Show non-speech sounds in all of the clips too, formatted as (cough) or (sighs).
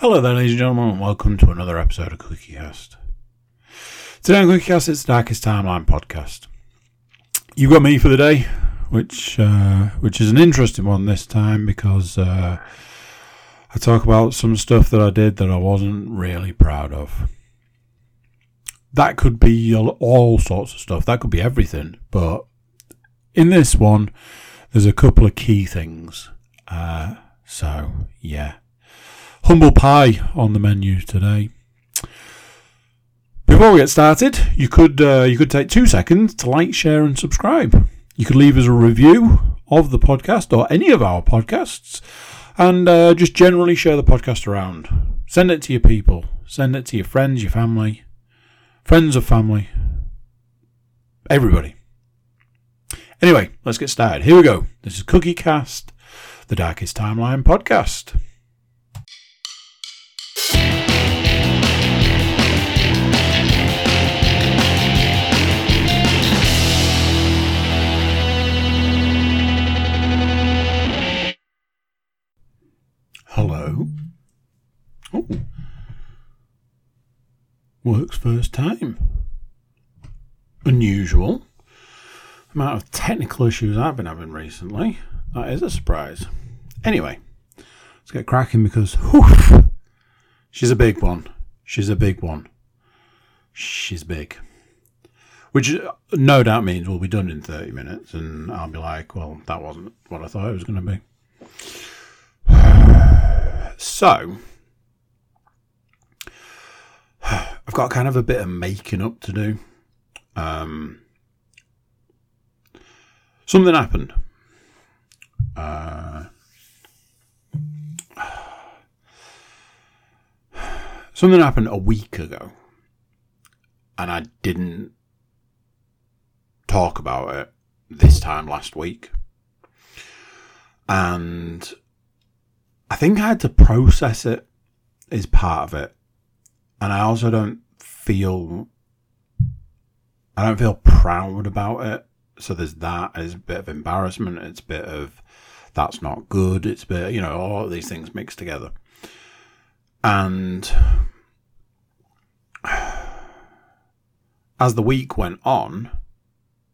Hello there, ladies and gentlemen, and welcome to another episode of CookieCast. Today on CookieCast, it's the Darkest Timeline podcast. You've got me for the day, which uh, which is an interesting one this time because uh, I talk about some stuff that I did that I wasn't really proud of. That could be all sorts of stuff. That could be everything, but in this one, there's a couple of key things. Uh, so yeah humble pie on the menu today. Before we get started, you could uh, you could take two seconds to like, share, and subscribe. You could leave us a review of the podcast or any of our podcasts, and uh, just generally share the podcast around. Send it to your people. Send it to your friends, your family, friends of family, everybody. Anyway, let's get started. Here we go. This is Cookie Cast, the Darkest Timeline podcast. Hello. Oh. Works first time. Unusual. Amount of technical issues I've been having recently. That is a surprise. Anyway, let's get cracking because whew, she's a big one. She's a big one. She's big. Which no doubt means we'll be done in 30 minutes, and I'll be like, well, that wasn't what I thought it was going to be. (sighs) So, (sighs) I've got kind of a bit of making up to do. Um, something happened. Uh, something happened a week ago, and I didn't talk about it this time last week. And I think I had to process it is part of it. And I also don't feel I don't feel proud about it. So there's that. There's a bit of embarrassment. It's a bit of that's not good. It's a bit, you know, all these things mixed together. And as the week went on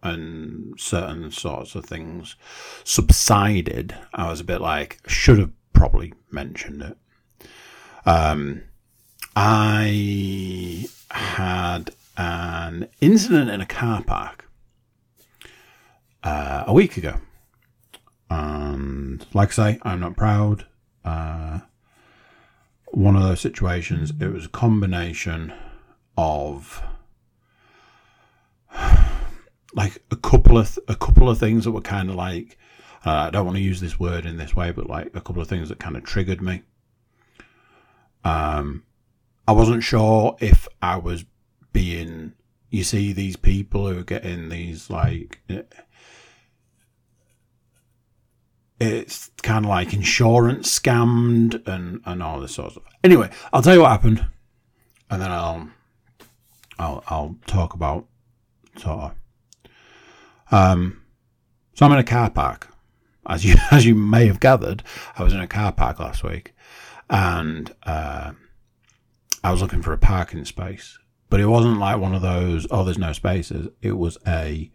and certain sorts of things subsided, I was a bit like, should have probably mentioned it. Um, I had an incident in a car park uh, a week ago. And like I say, I'm not proud. Uh, one of those situations, it was a combination of (sighs) like a couple of th- a couple of things that were kind of like uh, I don't want to use this word in this way, but like a couple of things that kind of triggered me. Um, I wasn't sure if I was being. You see these people who are getting these like. It's kind of like insurance scammed and, and all this sort of. Anyway, I'll tell you what happened, and then I'll I'll I'll talk about of. Um, so I'm in a car park as you (laughs) as you may have gathered, I was in a car park last week, and uh, I was looking for a parking space. But it wasn't like one of those. Oh, there's no spaces. It was a.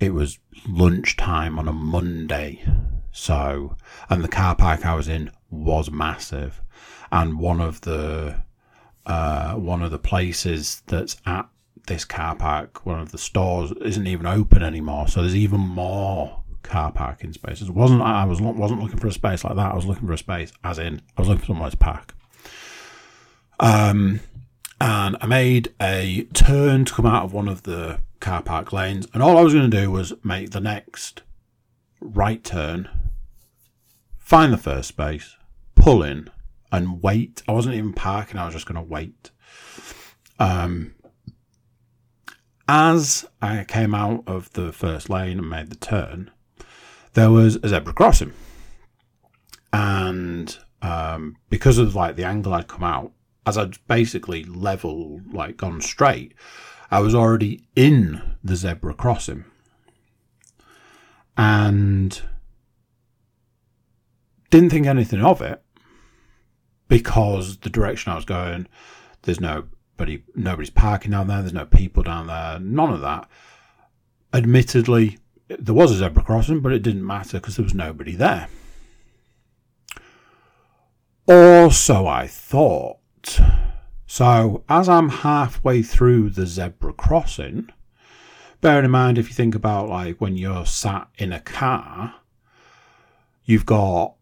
It was lunchtime on a Monday, so and the car park I was in was massive, and one of the uh, one of the places that's at this car park, one of the stores isn't even open anymore. So there's even more car parking spaces. It wasn't I was wasn't looking for a space like that. I was looking for a space, as in I was looking for somewhere to park. Um, and I made a turn to come out of one of the car park lanes, and all I was going to do was make the next right turn, find the first space, pull in, and wait. I wasn't even parking. I was just going to wait. Um, as I came out of the first lane and made the turn, there was a zebra crossing, and um, because of like the angle I'd come out, as I'd basically level like gone straight, I was already in the zebra crossing, and didn't think anything of it because the direction I was going, there's nobody, nobody's parking down there. There's no people down there. None of that. Admittedly, there was a zebra crossing, but it didn't matter because there was nobody there. Or so I thought. So, as I'm halfway through the zebra crossing, bearing in mind if you think about like when you're sat in a car, you've got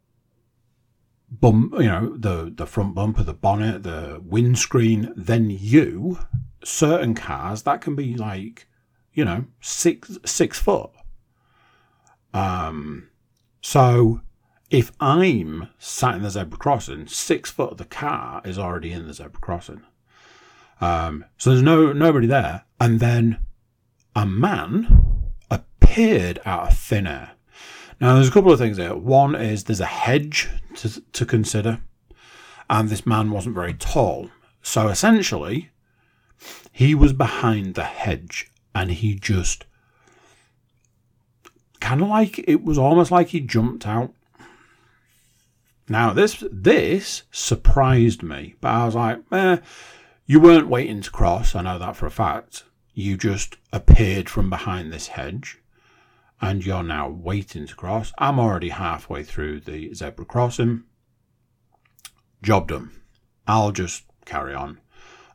bump, you know, the the front bumper, the bonnet, the windscreen, then you. Certain cars that can be like, you know, six six foot. Um, so if I'm sat in the zebra crossing, six foot of the car is already in the zebra crossing. Um, so there's no nobody there, and then a man appeared out of thin air. Now there's a couple of things here. One is there's a hedge to, to consider, and this man wasn't very tall, so essentially he was behind the hedge, and he just kind of like it was almost like he jumped out now this this surprised me, but I was like, eh, you weren't waiting to cross. I know that for a fact. You just appeared from behind this hedge, and you're now waiting to cross. I'm already halfway through the zebra crossing. Job done. I'll just carry on,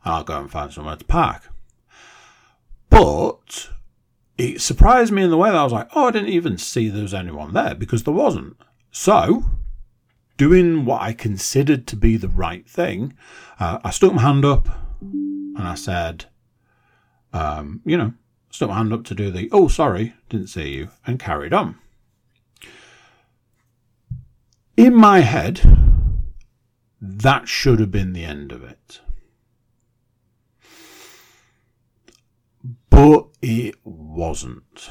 and I'll go and find somewhere to park. But it surprised me in the way that I was like, oh, I didn't even see there was anyone there because there wasn't. So doing what I considered to be the right thing, uh, I stuck my hand up and I said, um, you know, stuck my hand up to do the, oh, sorry, didn't see you, and carried on. In my head, that should have been the end of it. But it wasn't.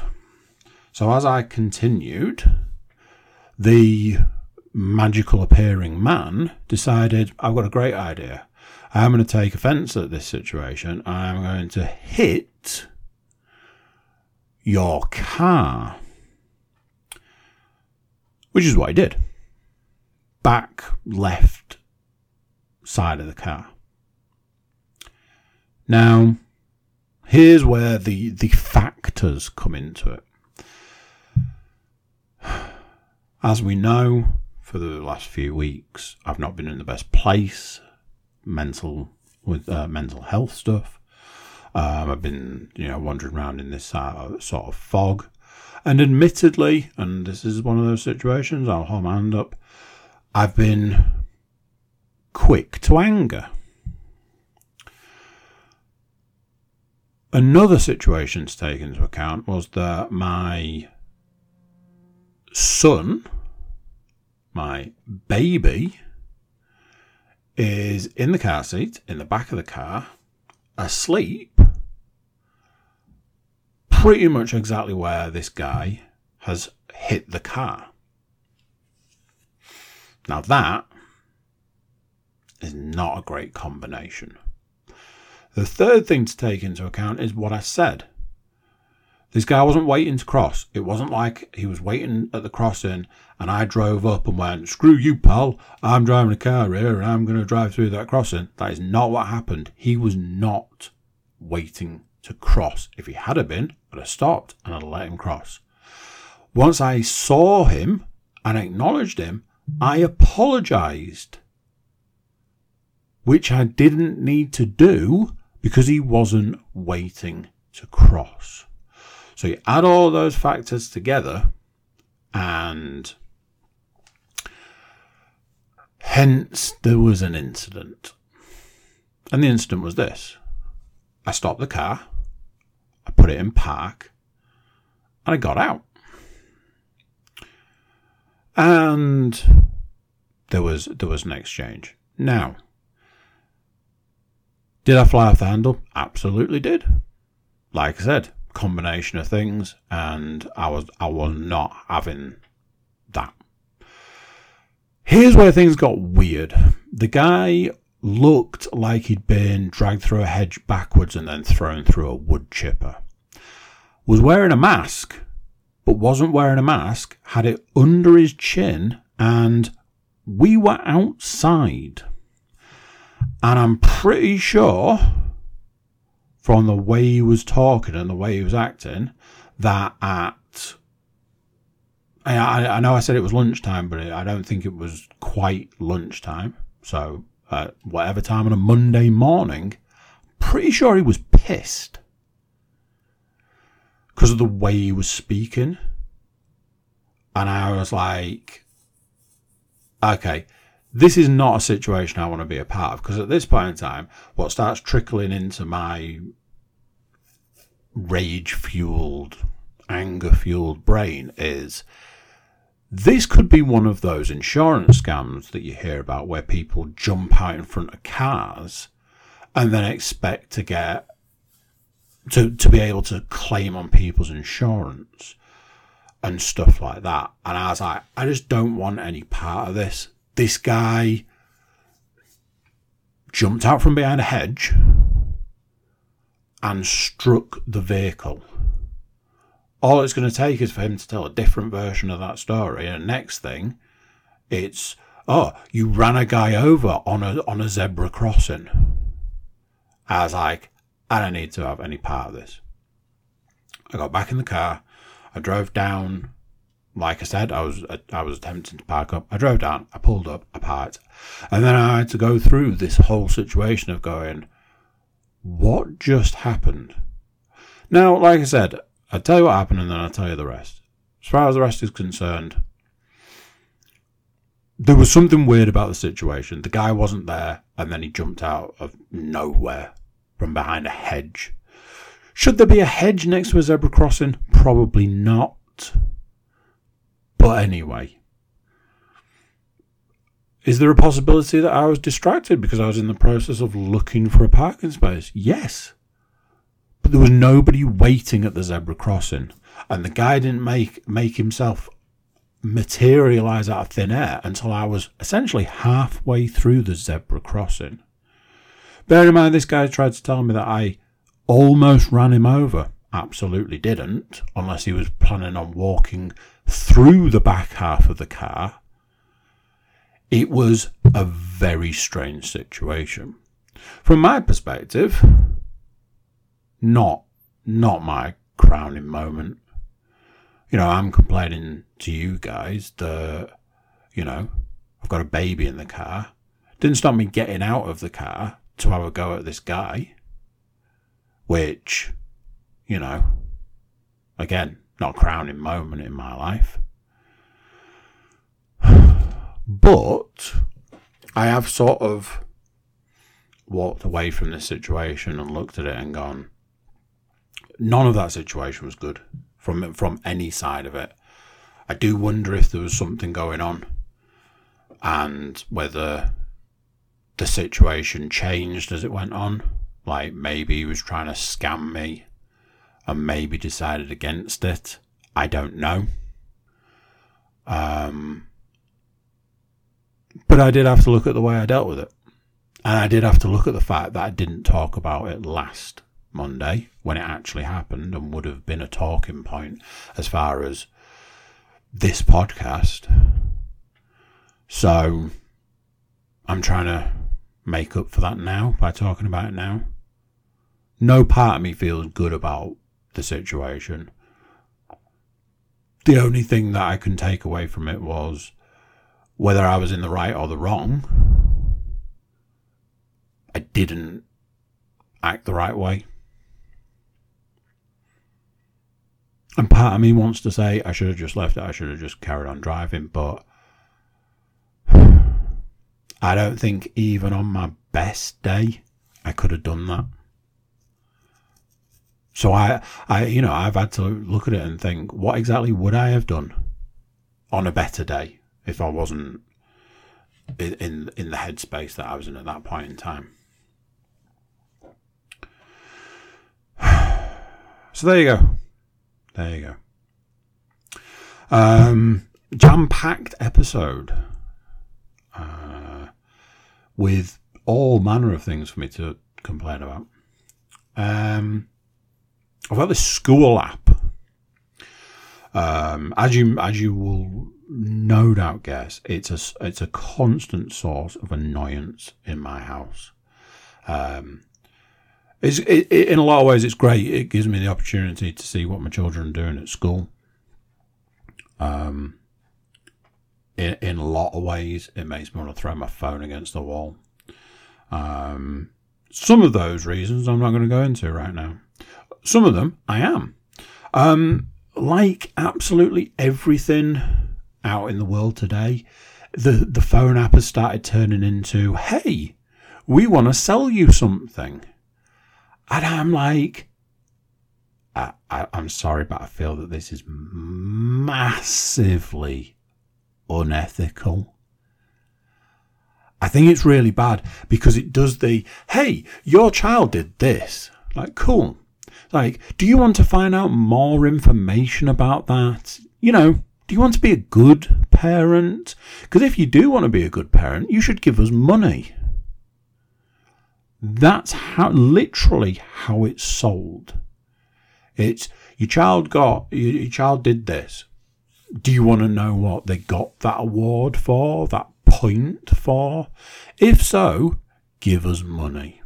So as I continued, the magical appearing man decided, I've got a great idea. I'm going to take offense at this situation. I'm going to hit your car. Which is what I did. Back left side of the car. Now, here's where the, the factors come into it. As we know, for the last few weeks. I've not been in the best place, mental with uh, mental health stuff. Um, I've been, you know, wandering around in this uh, sort of fog. And admittedly, and this is one of those situations, I'll hold my hand up, I've been quick to anger. Another situation to take into account was that my son my baby is in the car seat, in the back of the car, asleep, pretty much exactly where this guy has hit the car. Now, that is not a great combination. The third thing to take into account is what I said. This guy wasn't waiting to cross. It wasn't like he was waiting at the crossing and I drove up and went, screw you, pal. I'm driving a car here and I'm going to drive through that crossing. That is not what happened. He was not waiting to cross. If he had been, I'd have stopped and I'd let him cross. Once I saw him and acknowledged him, I apologized, which I didn't need to do because he wasn't waiting to cross. So you add all those factors together, and hence there was an incident. And the incident was this I stopped the car, I put it in park, and I got out. And there was there was an exchange. Now, did I fly off the handle? Absolutely did. Like I said, combination of things, and I was I was not having that. Here's where things got weird. The guy looked like he'd been dragged through a hedge backwards and then thrown through a wood chipper. Was wearing a mask, but wasn't wearing a mask, had it under his chin, and we were outside. And I'm pretty sure from the way he was talking and the way he was acting that at I, I know I said it was lunchtime, but I don't think it was quite lunchtime. So, uh, whatever time on a Monday morning, pretty sure he was pissed because of the way he was speaking. And I was like, okay, this is not a situation I want to be a part of because at this point in time, what starts trickling into my rage fueled, anger fueled brain is this could be one of those insurance scams that you hear about where people jump out in front of cars and then expect to get to, to be able to claim on people's insurance and stuff like that. And I was like, I just don't want any part of this. This guy jumped out from behind a hedge and struck the vehicle all it's going to take is for him to tell a different version of that story. And next thing, it's oh, you ran a guy over on a on a zebra crossing. I was like, I don't need to have any part of this. I got back in the car. I drove down. Like I said, I was I was attempting to park up. I drove down. I pulled up. I parked, and then I had to go through this whole situation of going, what just happened? Now, like I said, I'll tell you what happened and then I'll tell you the rest. As far as the rest is concerned, there was something weird about the situation. The guy wasn't there and then he jumped out of nowhere from behind a hedge. Should there be a hedge next to a zebra crossing? Probably not. But anyway. Is there a possibility that I was distracted because I was in the process of looking for a parking space? Yes. But there was nobody waiting at the zebra crossing, and the guy didn't make make himself materialize out of thin air until I was essentially halfway through the zebra crossing. Bear in mind, this guy tried to tell me that I almost ran him over. Absolutely didn't, unless he was planning on walking through the back half of the car. It was a very strange situation. From my perspective, not not my crowning moment. You know, I'm complaining to you guys that, you know, I've got a baby in the car. Didn't stop me getting out of the car to have a go at this guy. Which, you know, again, not a crowning moment in my life. (sighs) But I have sort of walked away from this situation and looked at it and gone, none of that situation was good from from any side of it. I do wonder if there was something going on, and whether the situation changed as it went on. Like maybe he was trying to scam me, and maybe decided against it. I don't know. Um, but I did have to look at the way I dealt with it. And I did have to look at the fact that I didn't talk about it last Monday when it actually happened and would have been a talking point as far as this podcast. So I'm trying to make up for that now by talking about it now. No part of me feels good about the situation. The only thing that I can take away from it was whether I was in the right or the wrong. I didn't act the right way. And part of me wants to say I should have just left it, I should have just carried on driving, but (sighs) I don't think even on my best day I could have done that. So I, I, you know, I've had to look at it and think, what exactly would I have done on a better day if I wasn't in in, in the headspace that I was in at that point in time. (sighs) So there you go. There you go. Um, Jam packed episode uh, with all manner of things for me to complain about. Um, I've got this school app. Um, as you as you will no doubt guess, it's a it's a constant source of annoyance in my house. Um, it's, it, it, in a lot of ways, it's great. It gives me the opportunity to see what my children are doing at school. Um, in, in a lot of ways, it makes me want to throw my phone against the wall. Um, some of those reasons I'm not going to go into right now. Some of them I am. Um, like absolutely everything out in the world today, the, the phone app has started turning into, hey, we want to sell you something. And I'm like, I, I, I'm sorry, but I feel that this is massively unethical. I think it's really bad because it does the, hey, your child did this. Like, cool. Like, do you want to find out more information about that? You know, do you want to be a good parent? Because if you do want to be a good parent, you should give us money. That's how, literally, how it's sold. It's your child got, your, your child did this. Do you want to know what they got that award for, that point for? If so, give us money.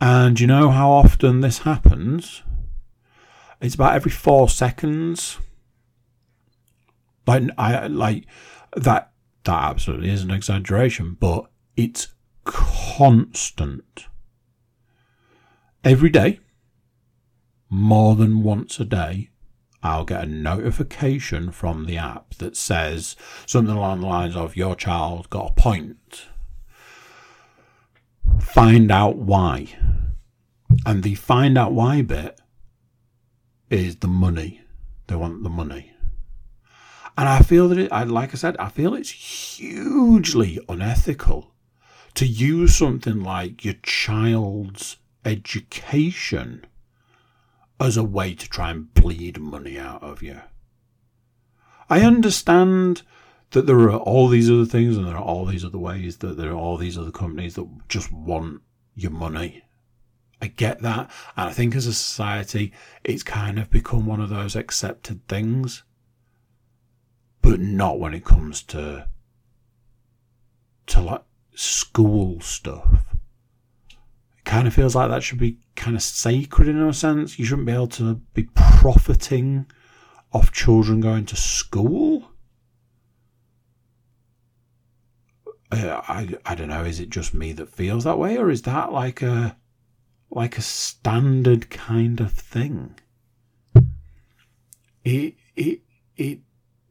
And you know how often this happens? It's about every four seconds. Like I like that that absolutely is an exaggeration, but it's constant. Every day, more than once a day, I'll get a notification from the app that says something along the lines of your child got a point find out why. And the find out why bit is the money. They want the money. And I feel that it, I, like I said, I feel it's hugely unethical to use something like your child's education as a way to try and bleed money out of you. I understand that there are all these other things and there are all these other ways that there are all these other companies that just want your money. I get that. And I think as a society, it's kind of become one of those accepted things. But not when it comes to, to like school stuff. It kind of feels like that should be kind of sacred in a sense. You shouldn't be able to be profiting off children going to school. Uh, I, I don't know. Is it just me that feels that way, or is that like a like a standard kind of thing? It it it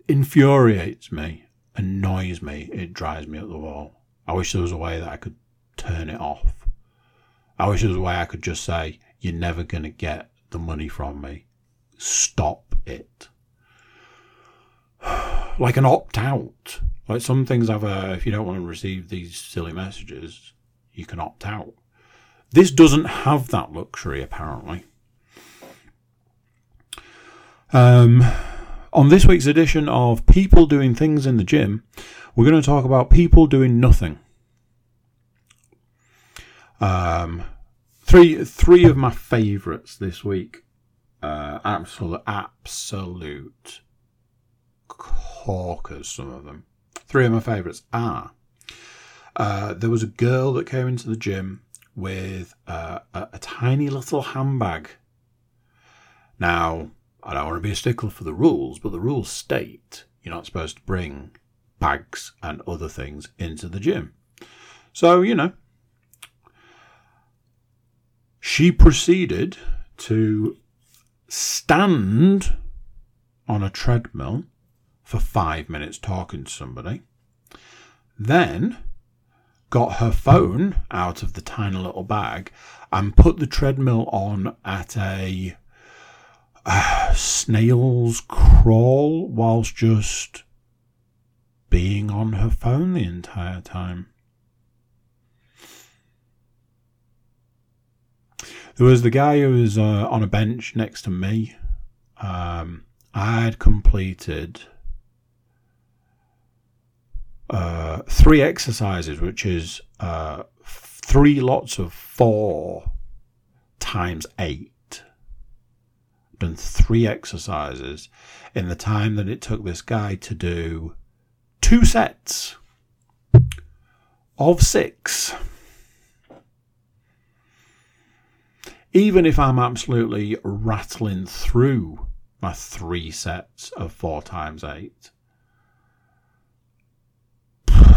infuriates me, annoys me, it drives me up the wall. I wish there was a way that I could turn it off. I wish there was a way I could just say, "You're never gonna get the money from me. Stop it." (sighs) Like an opt out like some things have a, if you don't want to receive these silly messages, you can opt out. This doesn't have that luxury, apparently. Um, on this week's edition of People Doing Things in the Gym, we're going to talk about people doing nothing. Um, three three of my favourites this week. Uh, absolute absolute corkers, some of them. Three of my favourites are uh, there was a girl that came into the gym with uh, a, a tiny little handbag. Now, I don't want to be a stickler for the rules, but the rules state you're not supposed to bring bags and other things into the gym. So, you know, she proceeded to stand on a treadmill for five minutes talking to somebody, then got her phone out of the tiny little bag and put the treadmill on at a uh, (sighs) snail's crawl whilst just being on her phone the entire time. There was the guy who was uh, on a bench next to me. Um, I had completed uh, three exercises, which is uh, three lots of four times eight done three exercises in the time that it took this guy to do two sets of six. Even if I'm absolutely rattling through my three sets of four times eight,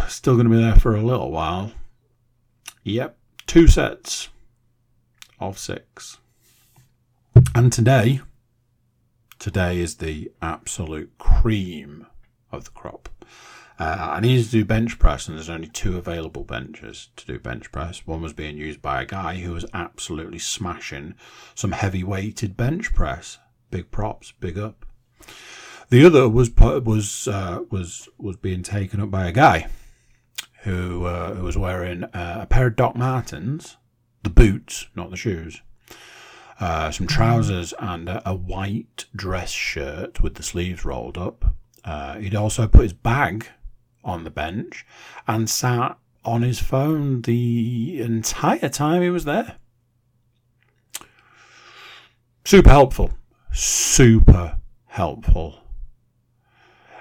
still going to be there for a little while. Yep, two sets of six. And today, today is the absolute cream of the crop. Uh, I needed to do bench press, and there's only two available benches to do bench press. One was being used by a guy who was absolutely smashing some heavy weighted bench press. Big props, big up. The other was was uh, was was being taken up by a guy who uh, who was wearing uh, a pair of Doc Martens, the boots, not the shoes, uh, some trousers, and a, a, white dress shirt with the sleeves rolled up. Uh, he'd also put his bag on the bench and sat on his phone the entire time he was there. Super helpful. Super helpful.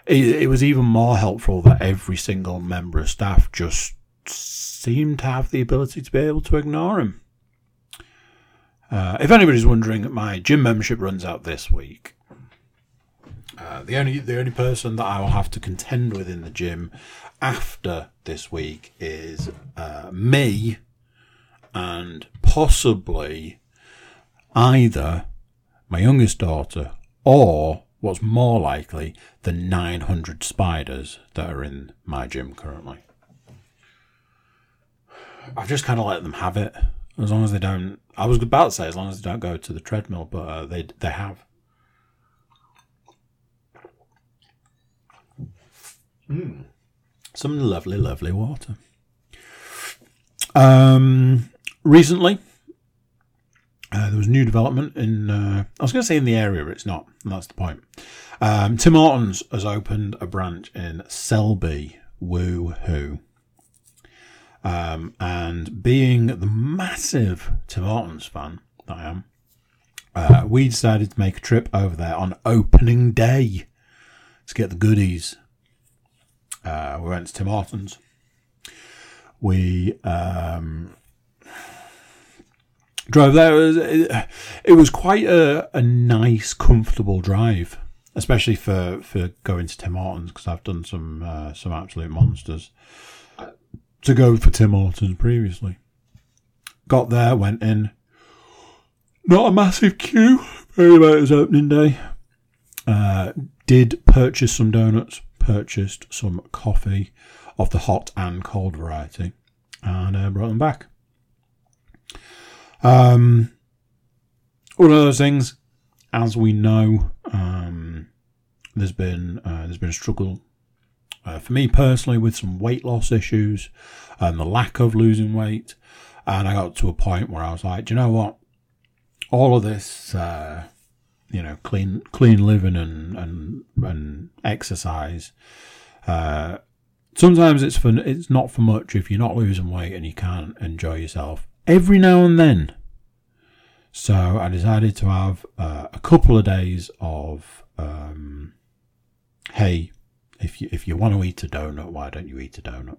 It, it was even more helpful that every single member of staff just seemed to have the ability to be able to ignore him. Uh, if anybody's wondering, my gym membership runs out this week. Uh, the only the only person that I will have to contend with in the gym after this week is uh, me, and possibly either my youngest daughter or what's more likely the 900 spiders that are in my gym currently. I've just kind of let them have it as long as they don't. I was about to say as long as they don't go to the treadmill, but uh, they they have. Mm. Some lovely, lovely water. Um, recently, uh, there was new development in. Uh, I was going to say in the area, but it's not. that's the point. Um, Tim Hortons has opened a branch in Selby. Woo hoo. Um, and being the massive Tim Hortons fan that I am, uh, we decided to make a trip over there on opening day to get the goodies uh, we went to Tim Hortons. We um, drove there. It was, it, it was quite a, a nice, comfortable drive, especially for, for going to Tim Hortons because I've done some uh, some absolute monsters to go for Tim Hortons previously. Got there, went in. Not a massive queue. Very late as opening day. Uh, did purchase some donuts purchased some coffee of the hot and cold variety and uh, brought them back. Um, one of those things, as we know, um, there's been uh, there's been a struggle uh, for me personally with some weight loss issues and the lack of losing weight, and I got to a point where I was like, do you know what? All of this uh, you know clean clean living and and and exercise. Uh, sometimes it's for it's not for much if you're not losing weight and you can't enjoy yourself every now and then. So I decided to have uh, a couple of days of um, hey, if you if you want to eat a donut, why don't you eat a donut?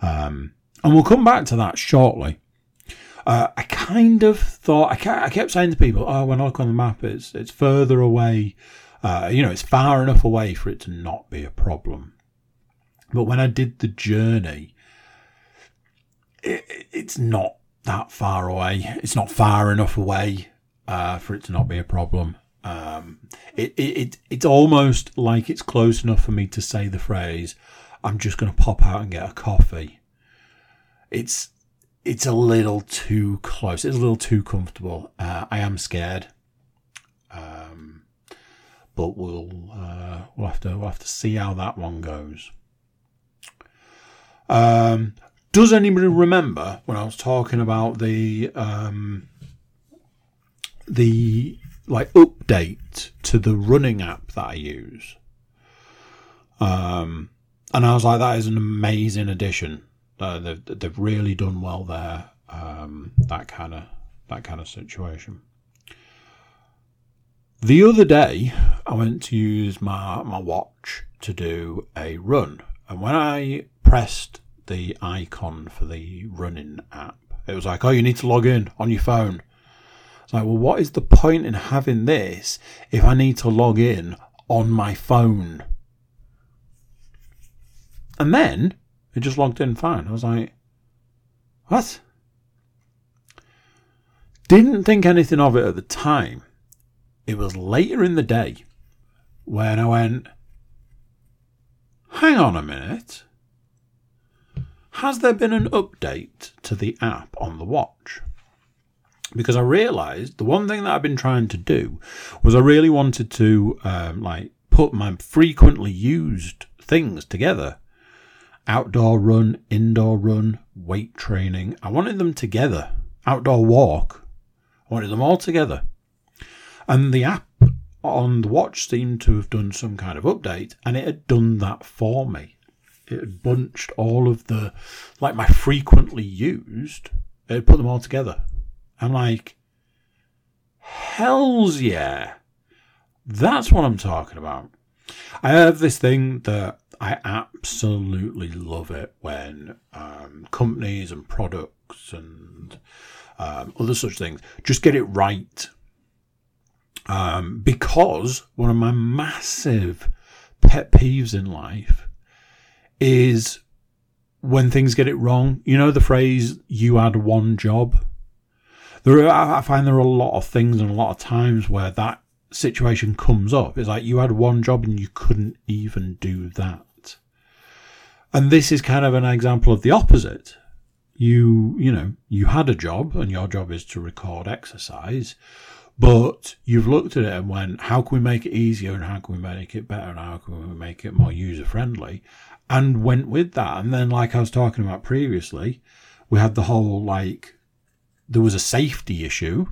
Um, and we'll come back to that shortly. Uh, I kind of thought I, kept saying to people, "Oh, when I look on the map, it's it's further away. Uh, you know, it's far enough away for it to not be a problem." But when I did the journey, it, it's not that far away. It's not far enough away uh, for it to not be a problem. Um, it, it, it it's almost like it's close enough for me to say the phrase, "I'm just going to pop out and get a coffee." It's it's a little too close. It's a little too comfortable. Uh, I am scared, um, but we'll uh, we'll have to we'll have to see how that one goes. Um, does anybody remember when I was talking about the um, the like update to the running app that I use? Um, and I was like, that is an amazing addition uh, they've they've really done well there. Um, that kind of that kind of situation. The other day, I went to use my my watch to do a run, and when I pressed the icon for the running app, it was like, "Oh, you need to log in on your phone." It's like, well, what is the point in having this if I need to log in on my phone? And then it just logged in fine. I was like, what? Didn't think anything of it at the time. It was later in the day when I went, hang on a minute. Has there been an update to the app on the watch? Because I realised the one thing that I've been trying to do was I really wanted to um, like put my frequently used things together. Outdoor run, indoor run, weight training. I wanted them together. Outdoor walk. I wanted them all together. And the app on the watch seemed to have done some kind of update and it had done that for me. It had bunched all of the, like my frequently used, it had put them all together. I'm like, hells yeah. That's what I'm talking about. I have this thing that I absolutely love it when um, companies and products and um, other such things just get it right um, because one of my massive pet peeves in life is when things get it wrong. You know the phrase "you had one job." There, are, I find there are a lot of things and a lot of times where that situation comes up. It's like you had one job and you couldn't even do that. And this is kind of an example of the opposite. You, you know, you had a job and your job is to record exercise, but you've looked at it and went, how can we make it easier and how can we make it better and how can we make it more user friendly? And went with that. And then, like I was talking about previously, we had the whole like, there was a safety issue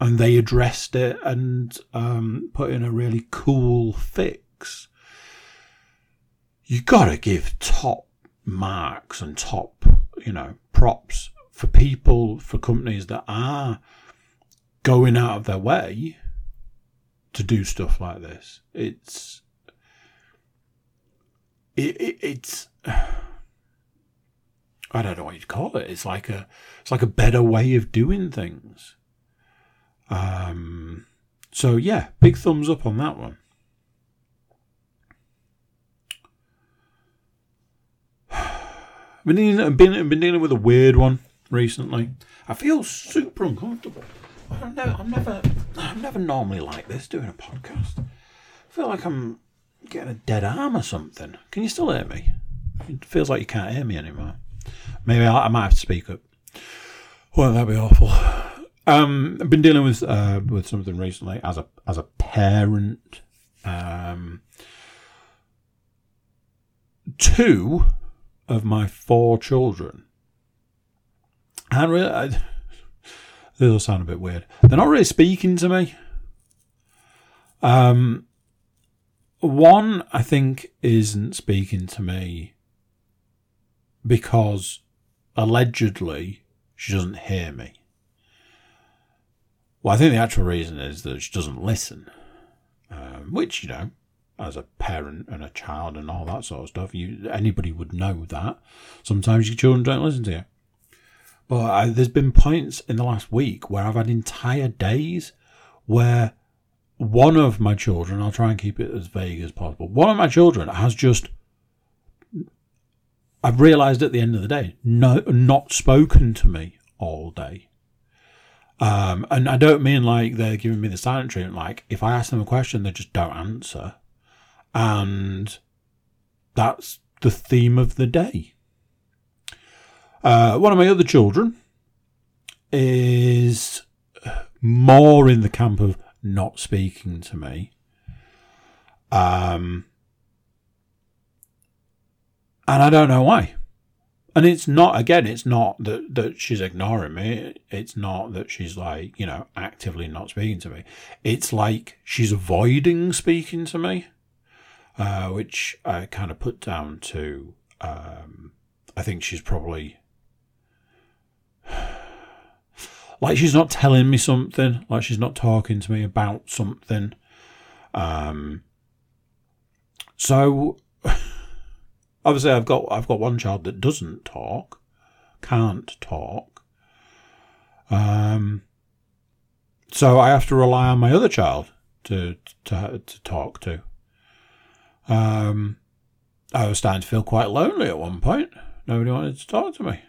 and they addressed it and um, put in a really cool fix. You gotta give top marks and top, you know, props for people, for companies that are going out of their way to do stuff like this. It's it, it, it's I don't know what you'd call it. It's like a it's like a better way of doing things. Um, so yeah, big thumbs up on that one. (sighs) been dealing, been, been dealing with a weird one recently. I feel super uncomfortable. I'm never, I'm never, I'm never normally like this doing a podcast. I feel like I'm getting a dead arm or something. Can you still hear me? It feels like you can't hear me anymore. Maybe I, I might have to speak up. Well, that'd be awful. Um, I've been dealing with uh, with something recently as a as a parent. Um, two of my four children. And really, I, this will sound a bit weird. They're not really speaking to me. Um, one I think isn't speaking to me because allegedly she doesn't hear me. Well, I think the actual reason is that she doesn't listen, um, which you know, as a parent and a child and all that sort of stuff, you anybody would know that. Sometimes your children don't listen to you. But I, there's been points in the last week where I've had entire days where one of my children, I'll try and keep it as vague as possible, one of my children has just, I've realised at the end of the day, no, not spoken to me all day. Um, and I don't mean like they're giving me the silent treatment. Like if I ask them a question, they just don't answer, and that's the theme of the day. Uh, one of my other children is more in the camp of not speaking to me. Um, and I don't know why. And it's not, again, it's not that, that she's ignoring me. It's not that she's like, you know, actively not speaking to me. It's like she's avoiding speaking to me, uh, which I kind of put down to, um, I think she's probably, (sighs) like she's not telling me something, like she's not talking to me about something. Um, so Obviously, I've got I've got one child that doesn't talk, can't talk. Um, so I have to rely on my other child to to to talk to. Um, I was starting to feel quite lonely at one point. Nobody wanted to talk to me,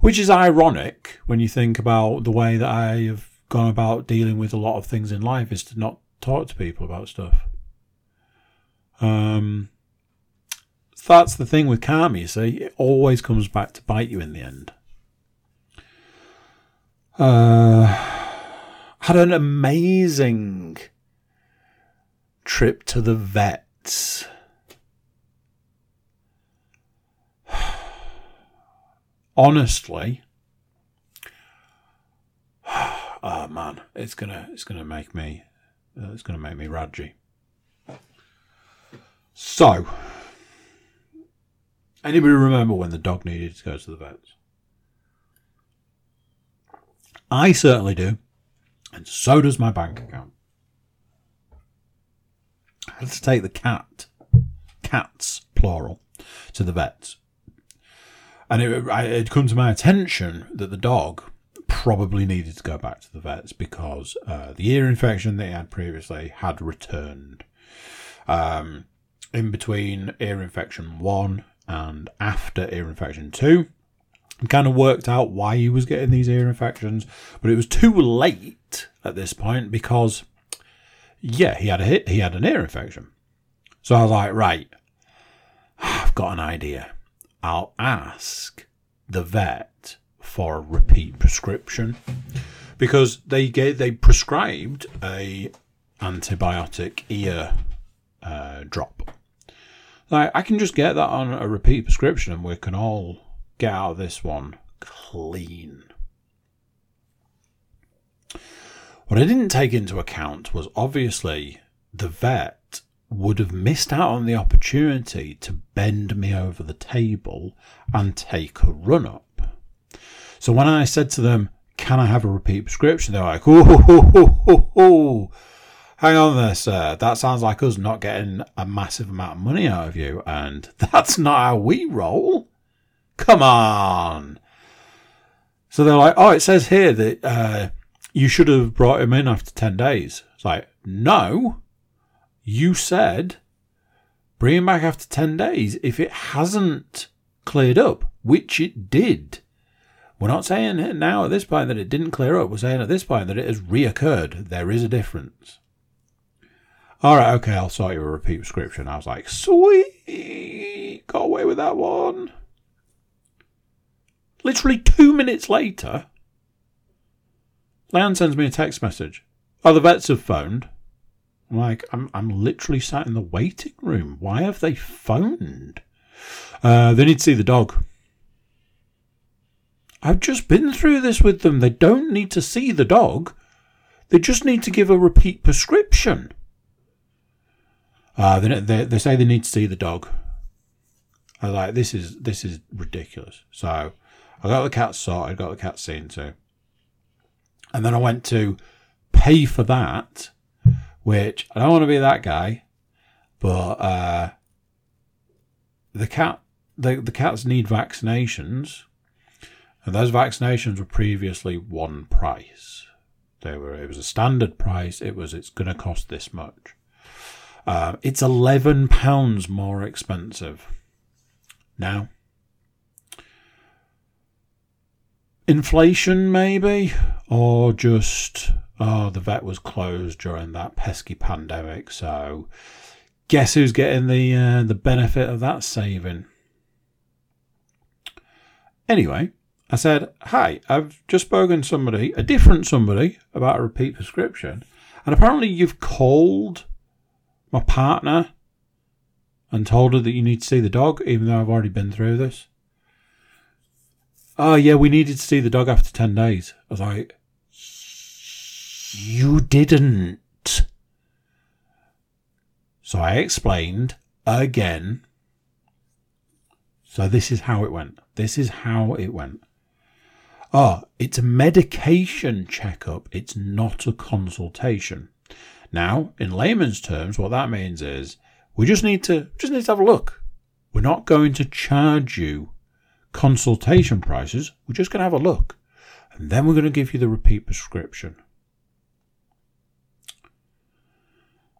which is ironic when you think about the way that I have gone about dealing with a lot of things in life is to not talk to people about stuff. Um, that's the thing with karma, you see. It always comes back to bite you in the end. Uh, had an amazing trip to the vets. (sighs) Honestly, (sighs) oh man, it's gonna it's gonna make me uh, it's gonna make me radgy. So, anybody remember when the dog needed to go to the vets? I certainly do, and so does my bank account. I had to take the cat, cats plural, to the vets, and it had come to my attention that the dog probably needed to go back to the vets because uh, the ear infection that he had previously had returned. Um, in between ear infection one and after ear infection two, kind of worked out why he was getting these ear infections, but it was too late at this point because, yeah, he had a he had an ear infection. So I was like, right, I've got an idea. I'll ask the vet for a repeat prescription because they gave, they prescribed a antibiotic ear uh, drop. Like I can just get that on a repeat prescription and we can all get out of this one clean. What I didn't take into account was obviously the vet would have missed out on the opportunity to bend me over the table and take a run up. So when I said to them, Can I have a repeat prescription? They're like, Oh, hang on there, sir. That sounds like us not getting a massive amount of money out of you. And (laughs) that's not how we roll. Come on. So they're like, oh, it says here that uh, you should have brought him in after 10 days. It's like, no, you said bring him back after 10 days if it hasn't cleared up, which it did. We're not saying now at this point that it didn't clear up. We're saying at this point that it has reoccurred. There is a difference. All right, okay, I'll sort you a repeat prescription. I was like, sweet, got away with that one. Literally two minutes later, Leanne sends me a text message. Oh, the vets have phoned. I'm like, I'm, I'm literally sat in the waiting room. Why have they phoned? Uh, they need to see the dog. I've just been through this with them. They don't need to see the dog. They just need to give a repeat prescription. Uh, they, they, they say they need to see the dog. I like, this is this is ridiculous. So I got the cat sorted, I got the cat seen to. And then I went to pay for that, which I don't want to be that guy, but uh, the cat the, the cats need vaccinations, and those vaccinations were previously one price. They were it was a standard price. It was it's to cost this much. Uh, it's eleven pounds more expensive now. inflation, maybe, or just oh, the vet was closed during that pesky pandemic. So, guess who's getting the uh, the benefit of that saving? Anyway, I said, "Hi, I've just spoken to somebody, a different somebody, about a repeat prescription, and apparently you've called my partner." And told her that you need to see the dog, even though I've already been through this. Oh, yeah, we needed to see the dog after 10 days. I was like, You didn't. So I explained again. So this is how it went. This is how it went. Oh, it's a medication checkup. It's not a consultation. Now, in layman's terms, what that means is we just need to just need to have a look. We're not going to charge you consultation prices. We're just going to have a look. and then we're going to give you the repeat prescription.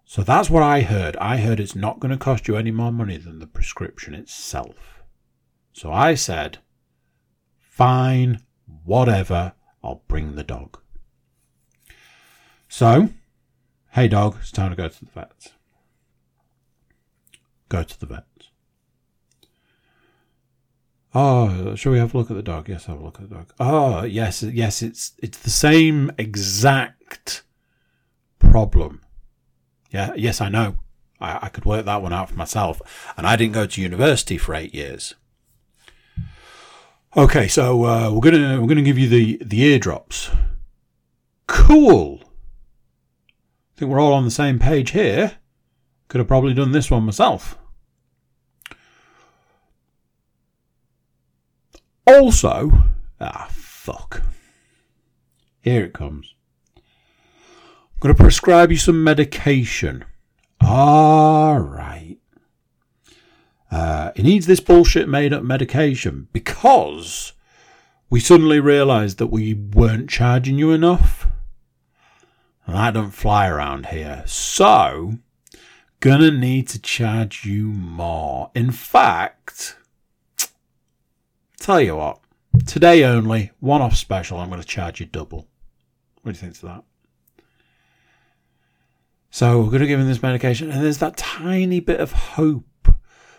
So that's what I heard. I heard it's not going to cost you any more money than the prescription itself. So I said, fine, whatever, I'll bring the dog. So, hey dog, it's time to go to the vet. Go to the vet. Oh, shall we have a look at the dog? Yes, have a look at the dog. Oh, yes, yes, it's it's the same exact problem. Yeah, yes, I know. I, I could work that one out for myself, and I didn't go to university for eight years. Okay, so uh, we're gonna we're gonna give you the the eardrops. Cool. I think we're all on the same page here. Could have probably done this one myself. Also, ah, fuck. Here it comes. I'm going to prescribe you some medication. All right. Uh, he needs this bullshit made up medication because we suddenly realised that we weren't charging you enough. And that don't fly around here. So, gonna need to charge you more. In fact, Tell you what, today only, one off special, I'm to charge you double. What do you think to that? So we're to give him this medication, and there's that tiny bit of hope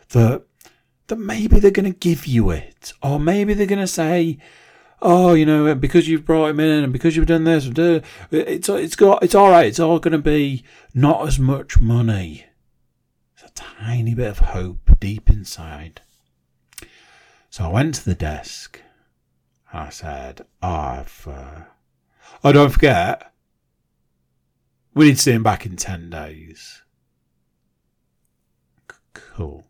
that that maybe they're to give you it, or maybe they're to say, "Oh, you know, because you've brought him in, and because you've done this, it's it's got it's all right. It's all going to be not as much money." It's a tiny bit of hope deep inside. So I went to the desk. I said, oh, I've. Uh... Oh, don't forget, we need to see him back in 10 days. C- cool.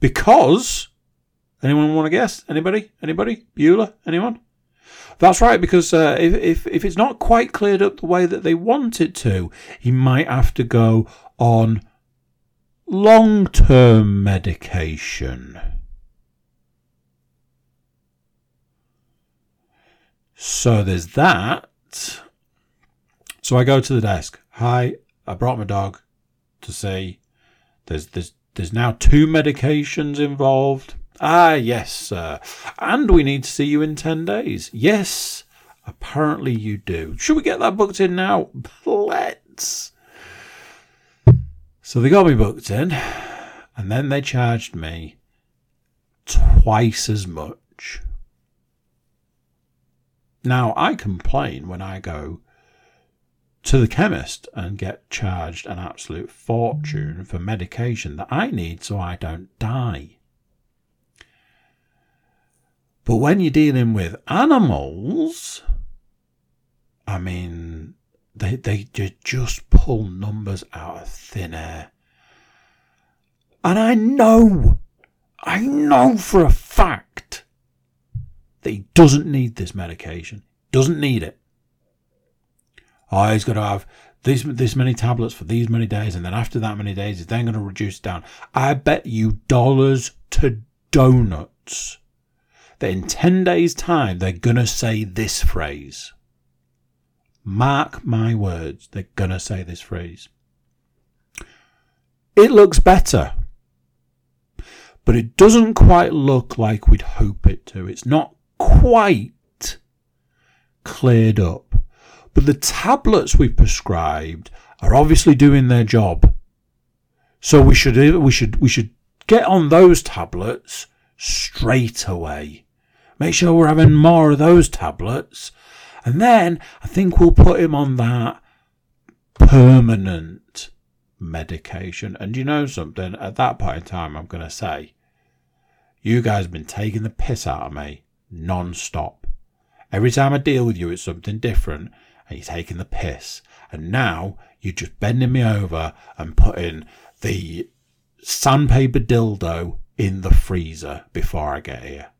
Because. Anyone want to guess? Anybody? Anybody? Bueller? Anyone? That's right, because uh, if, if, if it's not quite cleared up the way that they want it to, he might have to go on long term medication. So there's that. So I go to the desk. Hi, I brought my dog to see. There's there's there's now two medications involved. Ah, yes, sir. And we need to see you in ten days. Yes, apparently you do. Should we get that booked in now? Let's. So they got me booked in, and then they charged me twice as much. Now, I complain when I go to the chemist and get charged an absolute fortune for medication that I need so I don't die. But when you're dealing with animals, I mean, they, they just pull numbers out of thin air. And I know, I know for a fact that he doesn't need this medication. Doesn't need it. Oh, he's got to have this this many tablets for these many days, and then after that many days, he's then going to reduce down. I bet you dollars to donuts that in 10 days' time, they're going to say this phrase. Mark my words, they're going to say this phrase. It looks better, but it doesn't quite look like we'd hope it to. It's not quite cleared up. But the tablets we've prescribed are obviously doing their job. So we should we should we should get on those tablets straight away. Make sure we're having more of those tablets. And then I think we'll put him on that permanent medication. And you know something? At that point in time, I'm going to say, you guys have been taking the piss out of me non stop. Every time I deal with you, it's something different, and you're taking the piss. And now you're just bending me over and putting the sandpaper dildo in the freezer before I get here.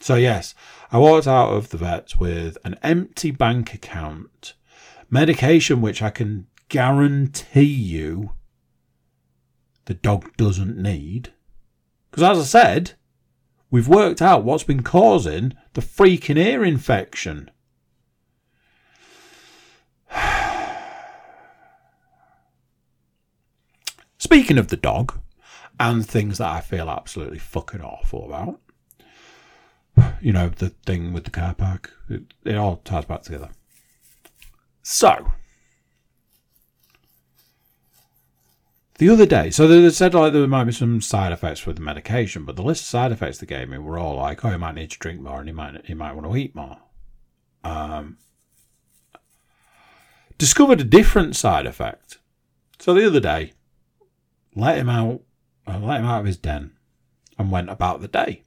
So, yes, I walked out of the vet with an empty bank account, medication which I can guarantee you the dog doesn't need, because as I said, We've worked out what's been causing the freaking ear infection. (sighs) Speaking of the dog and things that I feel absolutely fucking awful about, you know, the thing with the car park, it, it all ties back together. So, the other day, so they said like there might be some side effects with the medication, but the list of side effects they gave me were all like, oh, you might need to drink more and you might you might want to eat more. Um, discovered a different side effect. So the other day, let him out, uh, let him out of his den, and went about the day.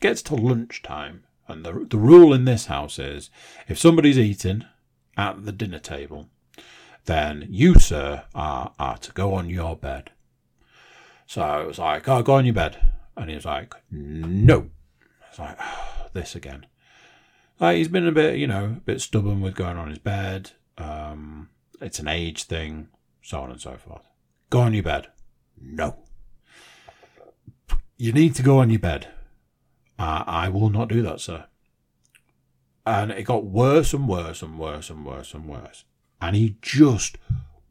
Gets to lunchtime, and the the rule in this house is, if somebody's eating at the dinner table, then you, sir, are, are to go on your bed. So I was like, oh, go on your bed. And he was like, no. I was like, oh, this again. Like, he's been a bit, you know, a bit stubborn with going on his bed. Um, it's an age thing, so on and so forth. Go on your bed. No. You need to go on your bed. Uh, I will not do that, sir. And it got worse and worse and worse and worse and worse and he just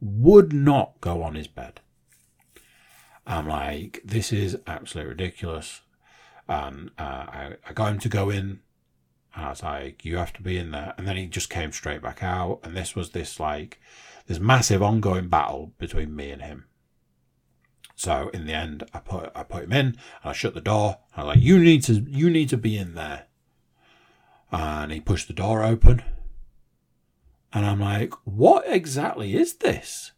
would not go on his bed. I'm like, this is absolutely ridiculous. And uh, I, I got him to go in, and I was like, you have to be in there. And then he just came straight back out, and this was this like, this massive ongoing battle between me and him. So in the end, I put I put him in, and I shut the door. I'm like, you need to you need to be in there. And he pushed the door open, and I'm like, what exactly is this?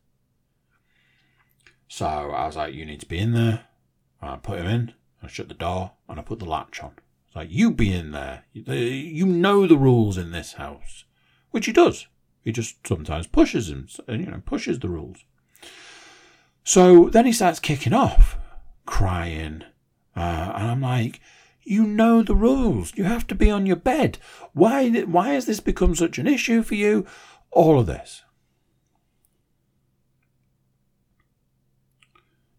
So I was like, you need to be in there. And I put him in. I shut the door and I put the latch on. It's like, you be in there. You know the rules in this house. Which he does. He just sometimes pushes him, you know, pushes the rules. So then he starts kicking off, crying. Uh, and I'm like, you know the rules. You have to be on your bed. Why, why has this become such an issue for you? All of this.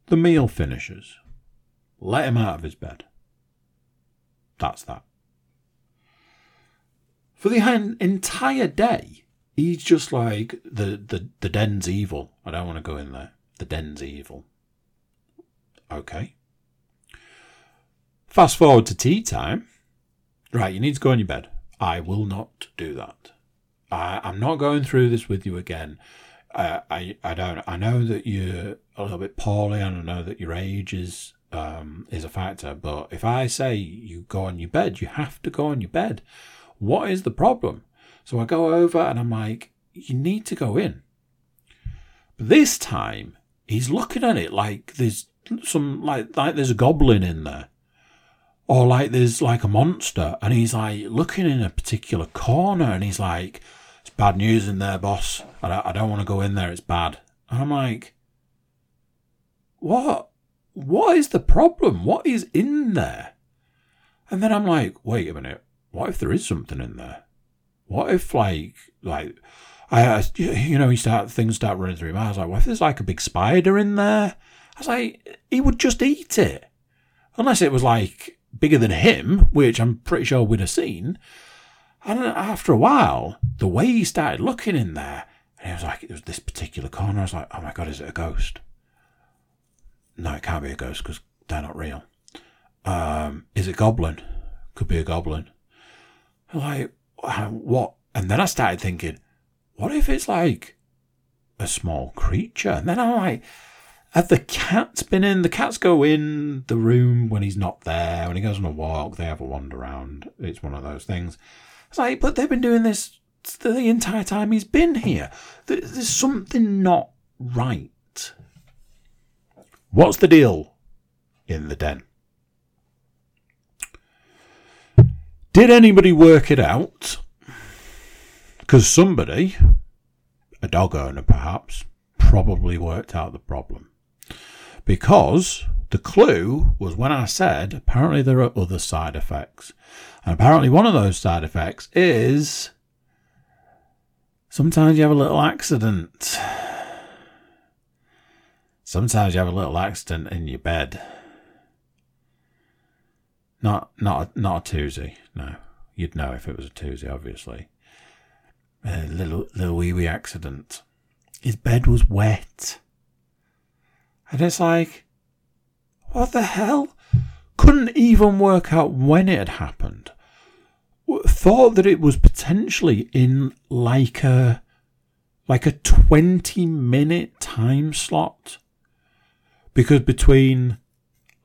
The meal finishes. Let him out of his bed. That's that. For the entire day, he's just like the, the, the den's evil. I don't want to go in there. The den's evil. Okay. Fast forward to tea time. Right, you need to go on your bed. I will not do that. I, I'm not going through this with you again. I, I, I don't. I know that you're a little bit poorly, and I know that your age is um, is a factor. But if I say you go on your bed, you have to go on your bed. What is the problem? So I go over and I'm like, you need to go in. But this time he's looking at it like there's some like like there's a goblin in there. Or like there's like a monster. And he's like looking in a particular corner and he's like it's bad news in there boss. I don't, I don't want to go in there. It's bad. And i'm like what? What is the problem? What is in there? And then i'm like wait a minute. What if there is something in there? What if like like I, you know, he start things start running through my. I was like, what if there's like a big spider in there? I was like, he would just eat it, unless it was like bigger than him, which I'm pretty sure we'd have seen. And after a while, the way he started looking in there, and it was like, it was this particular corner. I was like, oh my God, is it a ghost? No, it can't be a ghost because they're not real. Um, is it goblin? Could be a goblin. Like, what? And then I started thinking, what if it's like a small creature? And then I'm like, have the cats been in? The cats go in the room when he's not there. When he goes on a walk, they have a wander around. It's one of those things. It's like, but they've been doing this the entire time he's been here. There's something not right. What's the deal in the den? Did anybody work it out? Because somebody, a dog owner perhaps, probably worked out the problem because the clue was when I said apparently there are other side effects. And apparently, one of those side effects is sometimes you have a little accident. Sometimes you have a little accident in your bed. Not not not a twosy. No, you'd know if it was a twosy, obviously. Little little wee wee accident. His bed was wet, and it's like, what the hell? Couldn't even work out when it had happened. Thought that it was potentially in like a like a twenty minute time slot, because between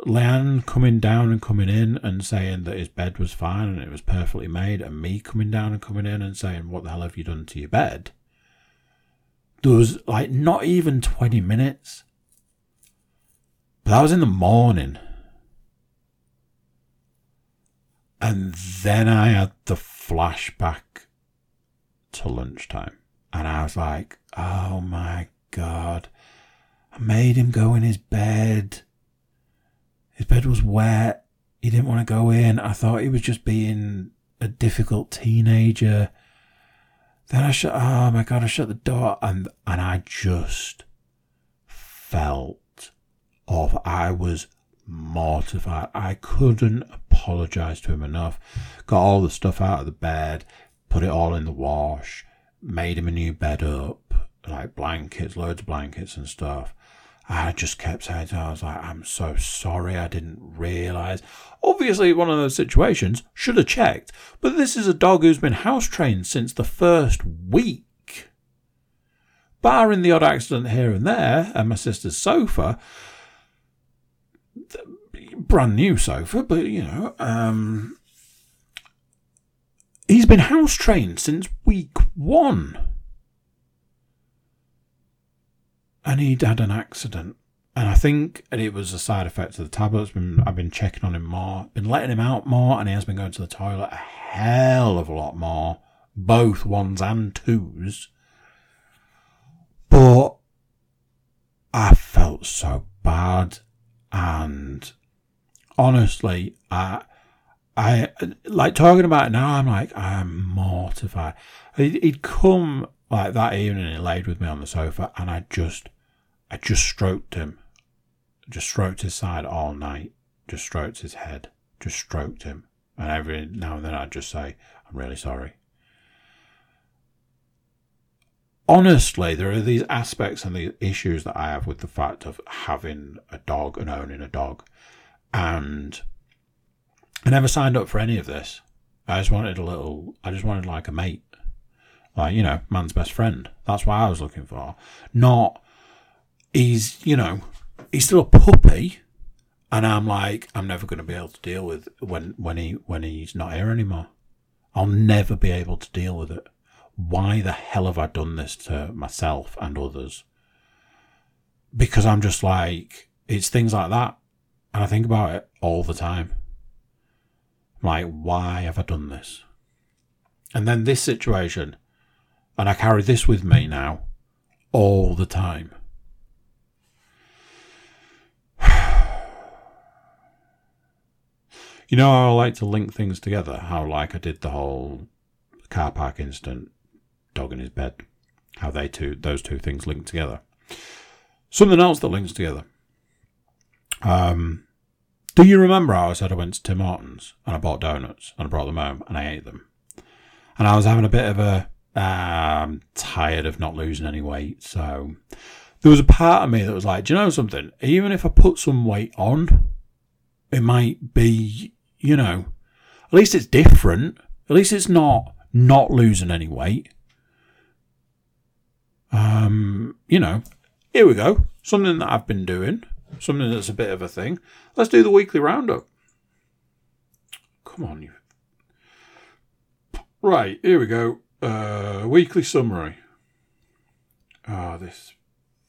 Leanne coming down and coming in and saying that his bed was fine and it was perfectly made, and me coming down and coming in and saying, What the hell have you done to your bed? There was like not even 20 minutes. But that was in the morning. And then I had the flashback to lunchtime. And I was like, Oh my God. I made him go in his bed his bed was wet. He didn't want to go in. I thought he was just being a difficult teenager. Then I shut. Oh my god! I shut the door, and and I just felt off. I was mortified. I couldn't apologize to him enough. Got all the stuff out of the bed, put it all in the wash, made him a new bed up, like blankets, loads of blankets and stuff. I just kept saying to her, I was like, I'm so sorry, I didn't realise. Obviously, one of those situations, should have checked. But this is a dog who's been house trained since the first week. Barring the odd accident here and there, and my sister's sofa, brand new sofa, but you know, um, he's been house trained since week one. And he'd had an accident. And I think and it was a side effect of the tablets. Been, I've been checking on him more, been letting him out more, and he has been going to the toilet a hell of a lot more, both ones and twos. But I felt so bad, and honestly, I, I like talking about it now. I'm like, I'm mortified. He'd come like that evening, he laid with me on the sofa, and I just I just stroked him. Just stroked his side all night. Just stroked his head. Just stroked him. And every now and then I'd just say, I'm really sorry. Honestly, there are these aspects and these issues that I have with the fact of having a dog and owning a dog. And I never signed up for any of this. I just wanted a little, I just wanted like a mate. Like, you know, man's best friend. That's what I was looking for. Not he's, you know, he's still a puppy. And I'm like, I'm never going to be able to deal with when, when he, when he's not here anymore. I'll never be able to deal with it. Why the hell have I done this to myself and others? Because I'm just like, it's things like that. And I think about it all the time. like, why have I done this? And then this situation, and I carry this with me now all the time. You know I like to link things together? How, like, I did the whole car park incident, dog in his bed, how they two, those two things link together. Something else that links together. Um, do you remember how I said I went to Tim Hortons and I bought donuts and I brought them home and I ate them? And I was having a bit of a, I'm tired of not losing any weight. So there was a part of me that was like, do you know something? Even if I put some weight on, it might be you know, at least it's different. At least it's not not losing any weight. Um, you know, here we go. Something that I've been doing. Something that's a bit of a thing. Let's do the weekly roundup. Come on, you. Right, here we go. Uh, weekly summary. Oh, this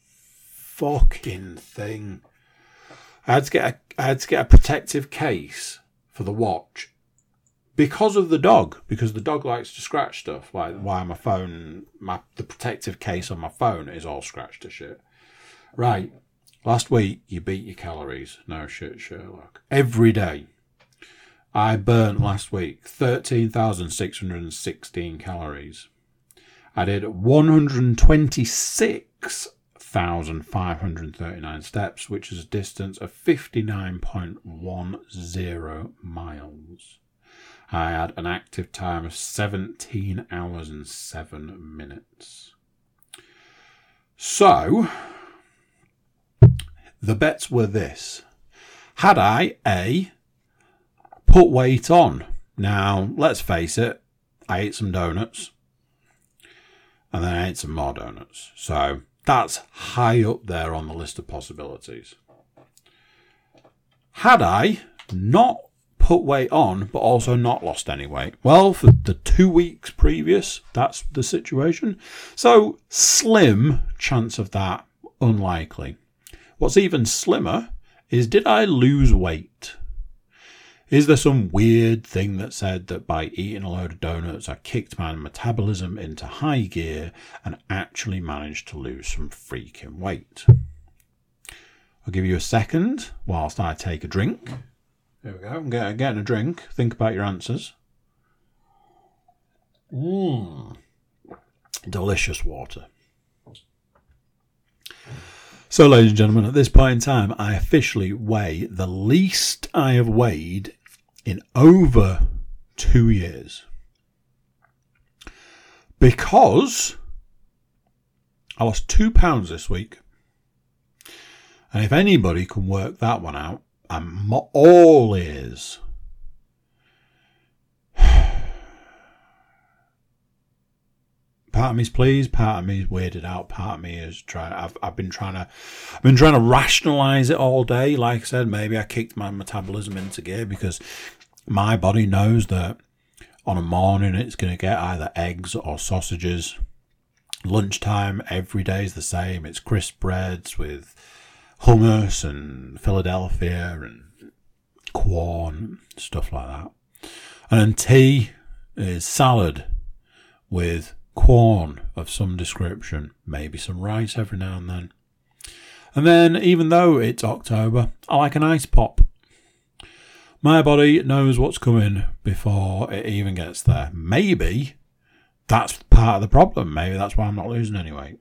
fucking thing. I had to get a, I had to get a protective case for the watch. Because of the dog because the dog likes to scratch stuff like why my phone my the protective case on my phone is all scratched to shit. Right last week you beat your calories. No shit sherlock. Every day. I burnt last week 13616 calories. I did 126 8,539 steps, which is a distance of 59.10 miles. I had an active time of 17 hours and 7 minutes. So, the bets were this. Had I A, put weight on? Now, let's face it, I ate some donuts and then I ate some more donuts. So that's high up there on the list of possibilities. Had I not put weight on, but also not lost any weight? Well, for the two weeks previous, that's the situation. So, slim chance of that, unlikely. What's even slimmer is did I lose weight? Is there some weird thing that said that by eating a load of donuts, I kicked my metabolism into high gear and actually managed to lose some freaking weight? I'll give you a second whilst I take a drink. There we go. I'm getting a drink. Think about your answers. Mmm. Delicious water. So, ladies and gentlemen, at this point in time, I officially weigh the least I have weighed in over two years. Because I lost two pounds this week. And if anybody can work that one out, I'm all ears. Part of me's pleased, part of me's weirded out, part of me is trying. I've I've been trying to, I've been trying to rationalise it all day. Like I said, maybe I kicked my metabolism into gear because my body knows that on a morning it's going to get either eggs or sausages. Lunchtime every day is the same. It's crisp breads with hummus and Philadelphia and corn, stuff like that. And then tea is salad with corn of some description, maybe some rice every now and then. And then, even though it's October, I like an ice pop. My body knows what's coming before it even gets there. Maybe that's part of the problem. Maybe that's why I'm not losing any weight.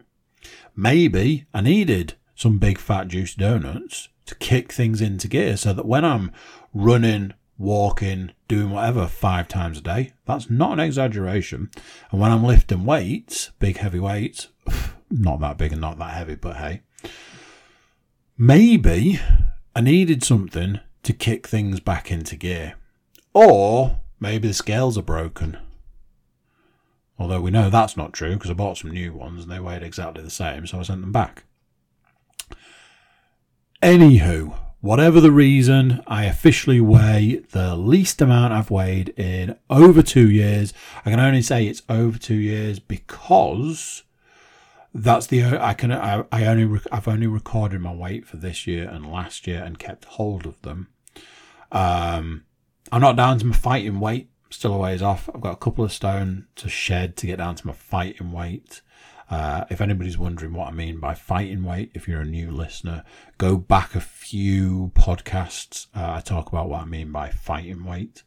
Maybe I needed some big fat juicy donuts to kick things into gear so that when I'm running walking, doing whatever five times a day. That's not an exaggeration. And when I'm lifting weights, big heavy weights, (sighs) not that big and not that heavy, but hey, maybe I needed something to kick things back into gear. Or maybe the scales are broken. Although we know that's not true because I bought some new ones and they weighed exactly the same, so I sent them back. Anywho, Whatever the reason, I officially weigh the least amount I've weighed in over two years. I can only say it's over two years because that's the I can I, I only I've only recorded my weight for this year and last year and kept hold of them. Um, I'm not down to my fighting weight. Still a ways off. I've got a couple of stone to shed to get down to my fighting weight. Uh, if anybody's wondering what I mean by fighting weight, if you're a new listener, go back a few podcasts. Uh, I talk about what I mean by fighting weight.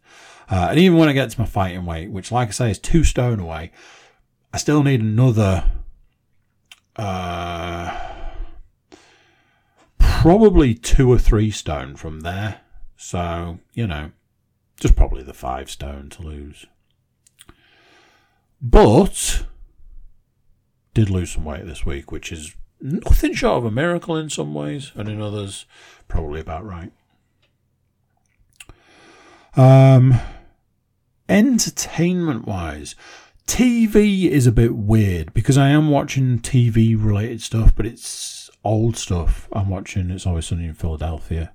Uh, and even when I get to my fighting weight, which, like I say, is two stone away, I still need another. Uh, probably two or three stone from there. So, you know, just probably the five stone to lose. But did lose some weight this week, which is nothing short of a miracle in some ways, and in others, probably about right. Um, entertainment wise, TV is a bit weird because I am watching TV related stuff, but it's old stuff. I'm watching It's Always Sunny in Philadelphia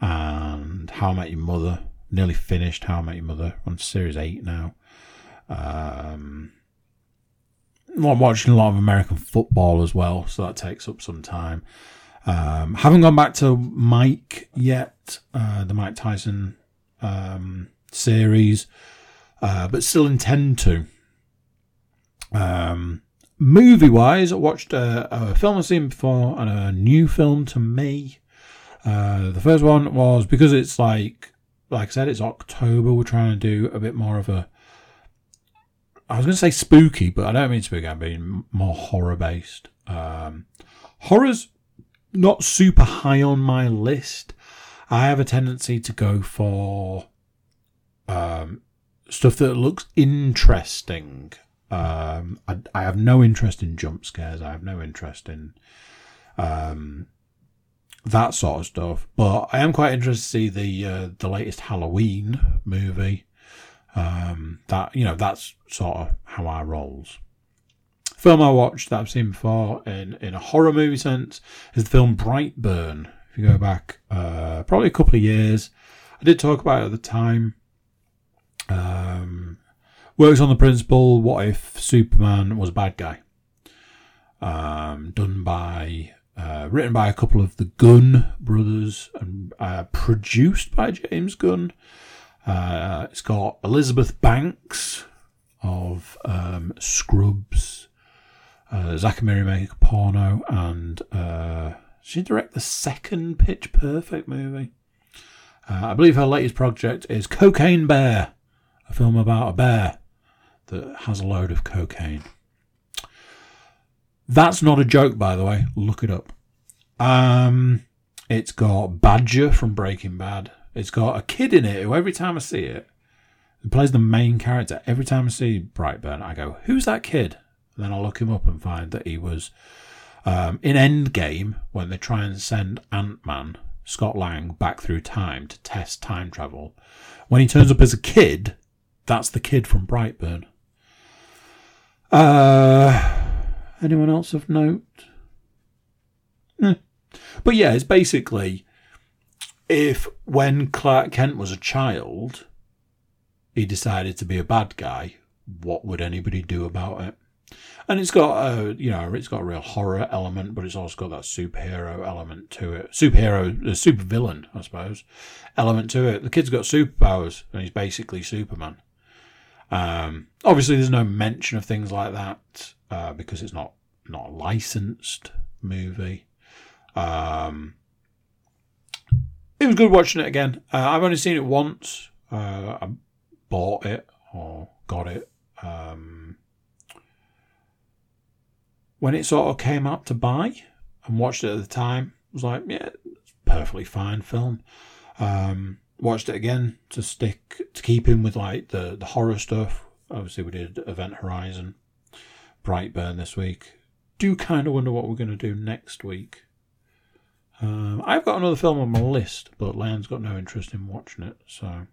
and How I Met Your Mother. Nearly finished How I Met Your Mother on series 8 now. Um, I'm watching a lot of American football as well, so that takes up some time. Um, haven't gone back to Mike yet, uh, the Mike Tyson um, series, uh, but still intend to. Um, movie wise, I watched a, a, film I've seen before and a new film to me. Uh, the first one was because it's like, like I said, it's October. We're trying to do a bit more of a I was going to say spooky, but I don't mean spooky. I mean more horror based. Um, Horror's not super high on my list. I have a tendency to go for um, stuff that looks interesting. Um, I, I, have no interest in jump scares. I have no interest in um, that sort of stuff. But I am quite interested to see the uh, the latest Halloween movie. Um, that you know, that's sort of how I rolls. Film I watched that I've seen before in in a horror movie sense is the film Brightburn. If you go back uh, probably a couple of years, I did talk about it at the time. Um, works on the principle: what if Superman was a bad guy? Um, done by uh, written by a couple of the Gunn brothers and uh, produced by James Gunn. Uh, it's got Elizabeth Banks of um, Scrubs, uh, Zack and make porno, and uh, she directed the second Pitch Perfect movie. Uh, I believe her latest project is Cocaine Bear, a film about a bear that has a load of cocaine. That's not a joke, by the way. Look it up. Um, it's got Badger from Breaking Bad. It's got a kid in it who, every time I see it, plays the main character. Every time I see Brightburn, I go, "Who's that kid?" And then I look him up and find that he was um, in Endgame when they try and send Ant Man, Scott Lang, back through time to test time travel. When he turns up as a kid, that's the kid from Brightburn. Uh, Anyone else of note? Eh. But yeah, it's basically if when Clark Kent was a child, he decided to be a bad guy, what would anybody do about it? And it's got a, you know, it's got a real horror element, but it's also got that superhero element to it. Superhero, a super villain, I suppose, element to it. The kid's got superpowers, and he's basically Superman. Um, obviously, there's no mention of things like that uh, because it's not not a licensed movie. Um, it was good watching it again. Uh, I've only seen it once. Uh, I bought it or got it um, when it sort of came out to buy and watched it at the time. I was like, yeah, it's perfectly fine film. Um, watched it again to stick to keep in with like the the horror stuff. Obviously, we did Event Horizon, Brightburn this week. Do kind of wonder what we're going to do next week. Um, I've got another film on my list, but Lan's got no interest in watching it. So,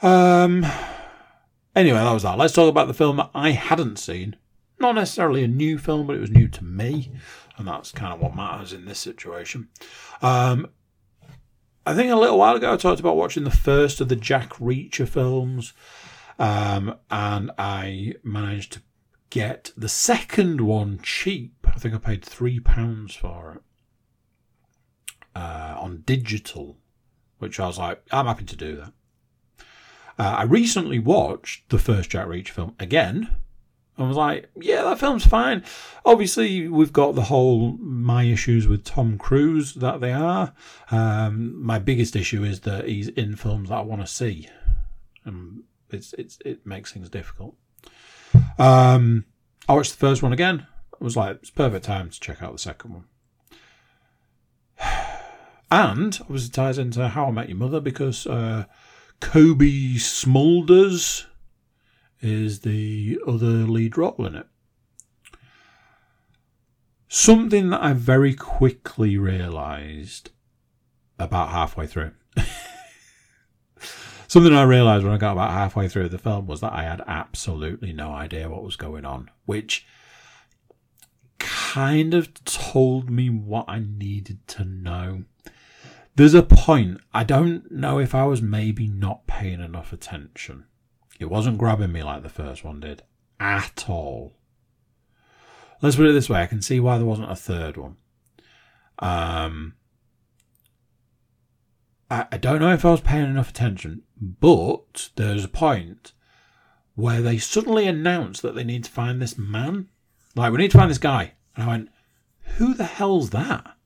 um, anyway, that was that. Let's talk about the film that I hadn't seen. Not necessarily a new film, but it was new to me, and that's kind of what matters in this situation. Um, I think a little while ago I talked about watching the first of the Jack Reacher films, um, and I managed to get the second one cheap. I think I paid three pounds for it uh, on digital, which I was like, I'm happy to do that. Uh, I recently watched the first Jack Reacher film again I was like, yeah, that film's fine. Obviously, we've got the whole my issues with Tom Cruise that they are. Um, my biggest issue is that he's in films that I want to see, and it's it's it makes things difficult. Um, I watched the first one again. I was like, it's perfect time to check out the second one. (sighs) And obviously ties into How I Met Your Mother because uh, Cobie Smulders is the other lead role in it. Something that I very quickly realised about halfway through. (laughs) Something I realised when I got about halfway through the film was that I had absolutely no idea what was going on, which kind of told me what I needed to know. There's a point, I don't know if I was maybe not paying enough attention. It wasn't grabbing me like the first one did at all. Let's put it this way I can see why there wasn't a third one. Um, I, I don't know if I was paying enough attention, but there's a point where they suddenly announce that they need to find this man. Like, we need to find this guy. And I went, who the hell's that?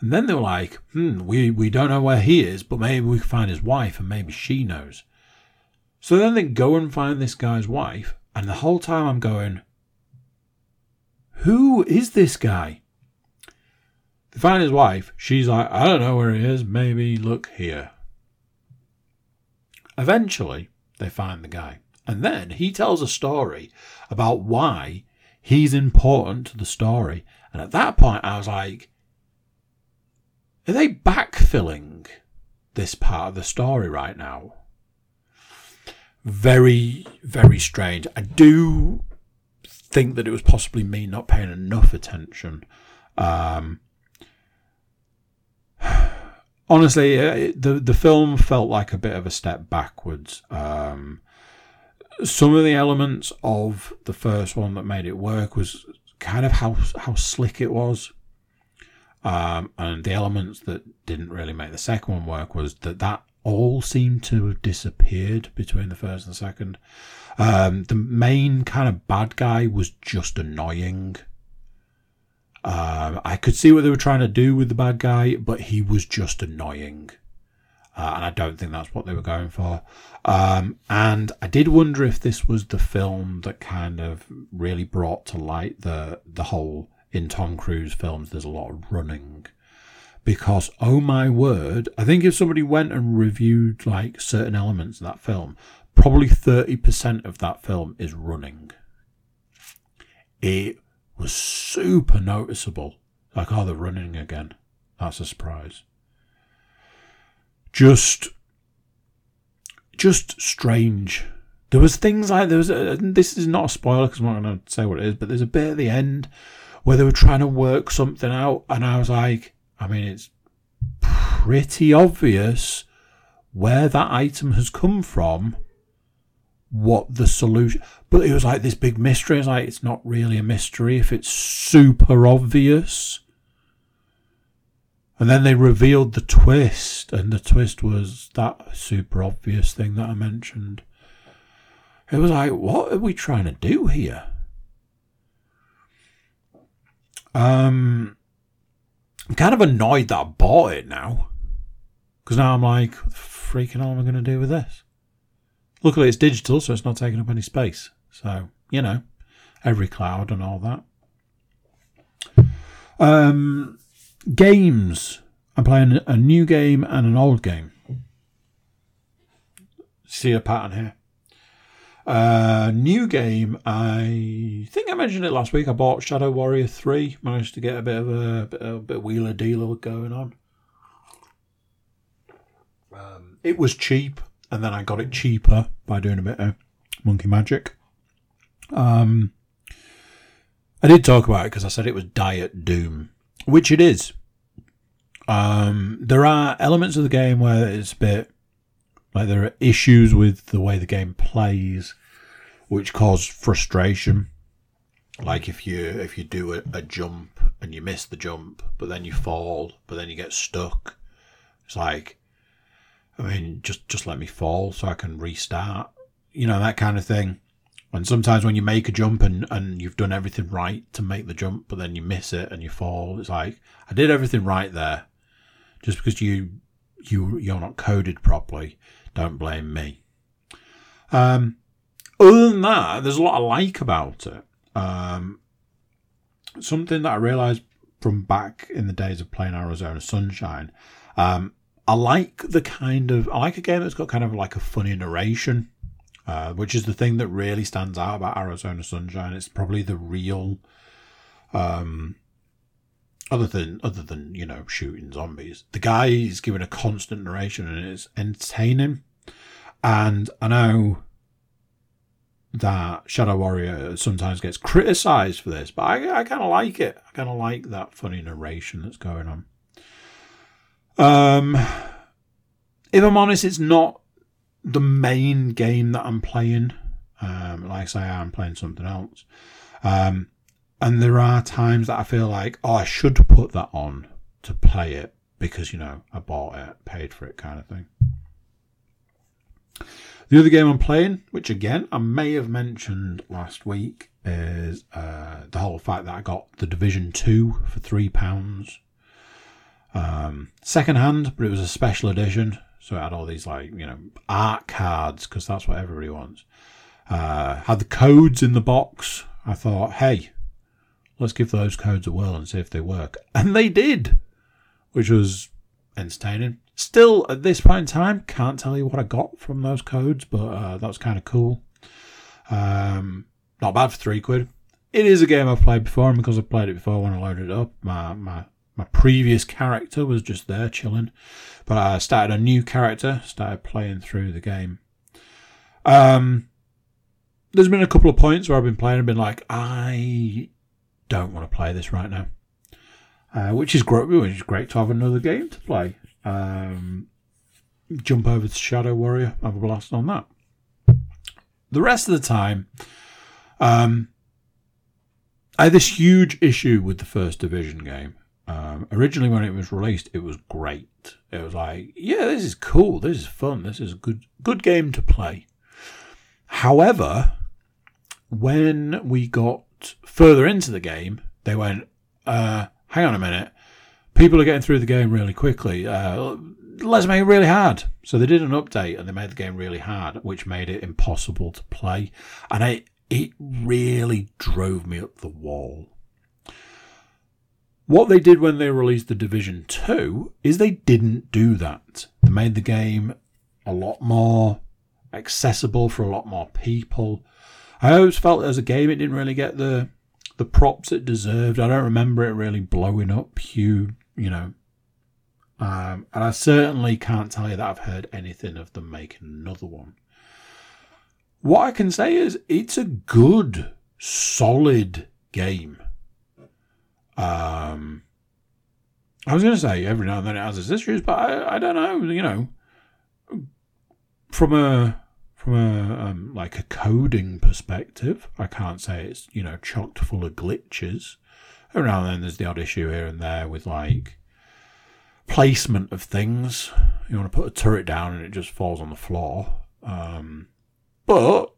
And then they were like, hmm, we, we don't know where he is, but maybe we can find his wife and maybe she knows. So then they go and find this guy's wife, and the whole time I'm going, who is this guy? They find his wife. She's like, I don't know where he is. Maybe look here. Eventually, they find the guy. And then he tells a story about why he's important to the story. And at that point, I was like, are they backfilling this part of the story right now? Very, very strange. I do think that it was possibly me not paying enough attention. Um, (sighs) honestly, uh, the the film felt like a bit of a step backwards. Um, some of the elements of the first one that made it work was kind of how how slick it was. Um, and the elements that didn't really make the second one work was that that all seemed to have disappeared between the first and the second. Um, the main kind of bad guy was just annoying. Um, I could see what they were trying to do with the bad guy, but he was just annoying. Uh, and I don't think that's what they were going for. Um, and I did wonder if this was the film that kind of really brought to light the the whole in Tom Cruise films. There's a lot of running because oh my word, I think if somebody went and reviewed like certain elements of that film, probably thirty percent of that film is running. It was super noticeable. Like, oh, they're running again. That's a surprise. Just, just strange. There was things like there was. A, this is not a spoiler because I'm not going to say what it is, but there's a bit at the end where they were trying to work something out, and I was like, I mean, it's pretty obvious where that item has come from what the solution but it was like this big mystery it's like it's not really a mystery if it's super obvious and then they revealed the twist and the twist was that super obvious thing that i mentioned it was like what are we trying to do here um i'm kind of annoyed that i bought it now because now i'm like freaking hell am i going to do with this Luckily, it's digital, so it's not taking up any space. So, you know, every cloud and all that. Um, games. I'm playing a new game and an old game. See a pattern here. Uh, new game. I think I mentioned it last week. I bought Shadow Warrior Three. Managed to get a bit of a, bit, a bit of wheeler dealer going on. Um, it was cheap and then I got it cheaper by doing a bit of monkey magic. Um, I did talk about it because I said it was Diet Doom, which it is. Um, there are elements of the game where it's a bit like there are issues with the way the game plays, which cause frustration. Like if you if you do a, a jump and you miss the jump, but then you fall, but then you get stuck. It's like I mean, just just let me fall so I can restart. You know that kind of thing. And sometimes when you make a jump and, and you've done everything right to make the jump, but then you miss it and you fall, it's like I did everything right there. Just because you you you're not coded properly, don't blame me. Um, other than that, there's a lot I like about it. Um, something that I realised from back in the days of playing Arizona Sunshine. Um, I like the kind of I like a game that's got kind of like a funny narration, uh, which is the thing that really stands out about Arizona Sunshine. It's probably the real, um, other than other than you know shooting zombies. The guy is giving a constant narration and it's entertaining. And I know that Shadow Warrior sometimes gets criticized for this, but I, I kind of like it. I kind of like that funny narration that's going on. Um, if I'm honest, it's not the main game that I'm playing. Um, like I say, I'm playing something else. Um, and there are times that I feel like, oh, I should put that on to play it because, you know, I bought it, paid for it kind of thing. The other game I'm playing, which again I may have mentioned last week, is uh, the whole fact that I got the Division 2 for £3. Um, second hand, but it was a special edition, so it had all these like you know art cards because that's what everybody wants. Uh, had the codes in the box. I thought, hey, let's give those codes a whirl and see if they work. And they did, which was entertaining. Still, at this point in time, can't tell you what I got from those codes, but uh, that was kind of cool. Um, not bad for three quid. It is a game I've played before, and because I've played it before when I loaded it up, my, my, my previous character was just there chilling. But I started a new character, started playing through the game. Um, there's been a couple of points where I've been playing and been like, I don't want to play this right now. Uh, which is great. Which is great to have another game to play. Um, jump over to Shadow Warrior, have a blast on that. The rest of the time, um, I had this huge issue with the first Division game. Um, originally, when it was released, it was great. It was like, yeah, this is cool. This is fun. This is a good good game to play. However, when we got further into the game, they went, uh, hang on a minute. People are getting through the game really quickly. Uh, let's make it really hard. So they did an update and they made the game really hard, which made it impossible to play. And it, it really drove me up the wall. What they did when they released the Division 2 is they didn't do that. They made the game a lot more accessible for a lot more people. I always felt as a game it didn't really get the the props it deserved. I don't remember it really blowing up huge, you know. Um, and I certainly can't tell you that I've heard anything of them making another one. What I can say is it's a good, solid game. Um, I was going to say every now and then it has its issues, but I, I don't know. You know, from a from a um, like a coding perspective, I can't say it's you know chocked full of glitches. Every now and then there's the odd issue here and there with like placement of things. You want to put a turret down and it just falls on the floor. Um, but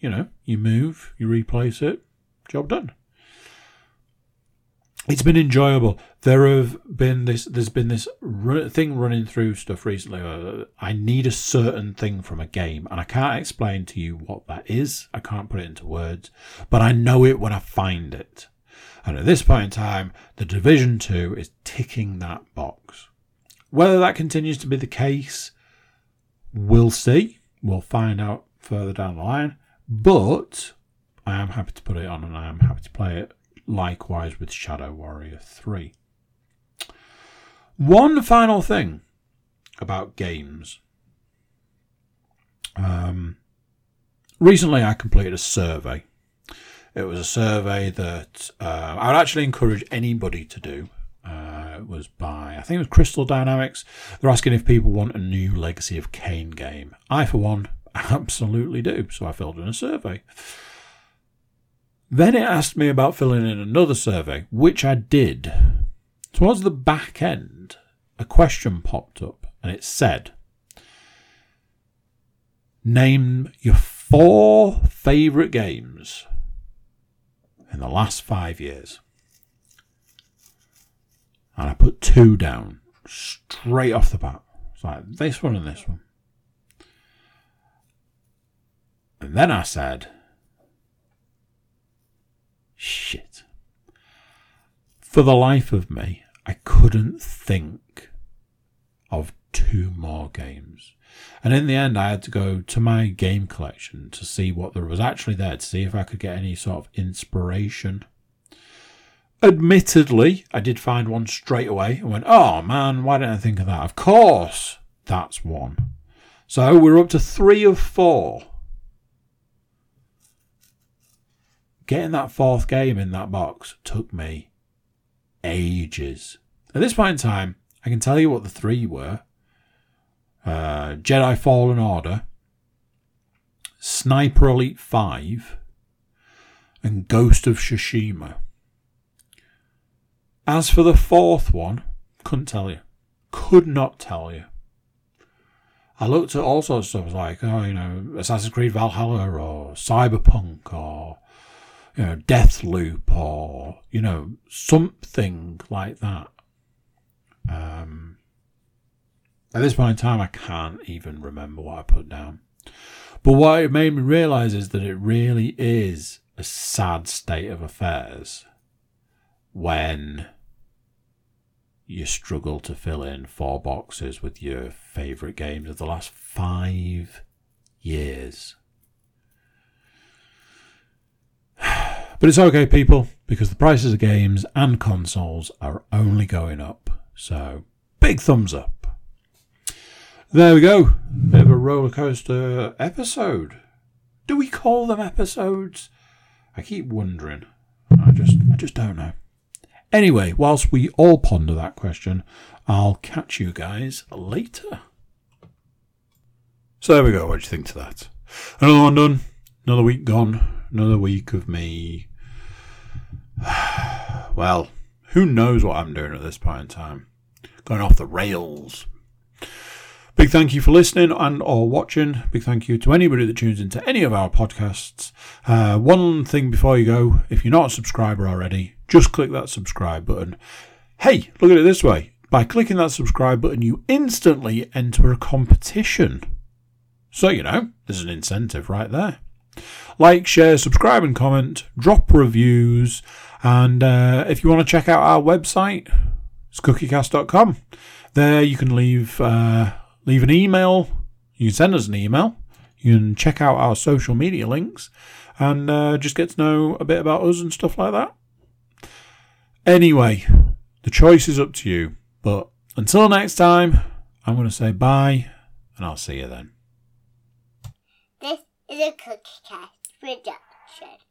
you know, you move, you replace it, job done it's been enjoyable. There have been this. There's been this thing running through stuff recently. Uh, I need a certain thing from a game, and I can't explain to you what that is. I can't put it into words, but I know it when I find it. And at this point in time, the Division Two is ticking that box. Whether that continues to be the case, we'll see. We'll find out further down the line. But I am happy to put it on, and I am happy to play it likewise with Shadow Warrior 3. One final thing about games. Um, recently, I completed a survey. It was a survey that uh, I would actually encourage anybody to do. Uh, it was by, I think it was Crystal Dynamics. They're asking if people want a new Legacy of Kain game. I, for one, (laughs) absolutely do. So I filled in a survey. Then it asked me about filling in another survey, which I did. Towards the back end, a question popped up and it said, Name your four favourite games in the last five years. And I put two down straight off the bat. It's like this one and this one. And then I said, Shit. For the life of me, I couldn't think of two more games. And in the end, I had to go to my game collection to see what there was actually there, to see if I could get any sort of inspiration. Admittedly, I did find one straight away and went, oh man, why didn't I think of that? Of course, that's one. So we're up to three of four. Getting that fourth game in that box took me ages. At this point in time, I can tell you what the three were uh, Jedi Fallen Order, Sniper Elite 5, and Ghost of Tsushima. As for the fourth one, couldn't tell you. Could not tell you. I looked at all sorts of stuff like, oh, you know, Assassin's Creed Valhalla or Cyberpunk or you know, Death Loop or, you know, something like that. Um, at this point in time, I can't even remember what I put down. But what it made me realize is that it really is a sad state of affairs when you struggle to fill in four boxes with your favourite games of the last five years. But it's okay, people, because the prices of games and consoles are only going up. So, big thumbs up. There we go. Bit of a roller coaster episode. Do we call them episodes? I keep wondering. I just, I just don't know. Anyway, whilst we all ponder that question, I'll catch you guys later. So there we go. What do you think to that? Another one done. Another week gone. Another week of me. (sighs) Well, who knows what I'm doing at this point in time? Going off the rails. Big thank you for listening and or watching. Big thank you to anybody that tunes into any of our podcasts. Uh, one thing before you go, if you're not a subscriber already, just click that subscribe button. Hey, look at it this way. By clicking that subscribe button, you instantly enter a competition. So, you know, there's an incentive right there. Like, share, subscribe, and comment. Drop reviews. And uh, if you want to check out our website, it's cookiecast.com. There you can leave uh, leave an email. You can send us an email. You can check out our social media links and uh, just get to know a bit about us and stuff like that. Anyway, the choice is up to you. But until next time, I'm going to say bye and I'll see you then. Is a Cookie Cast production.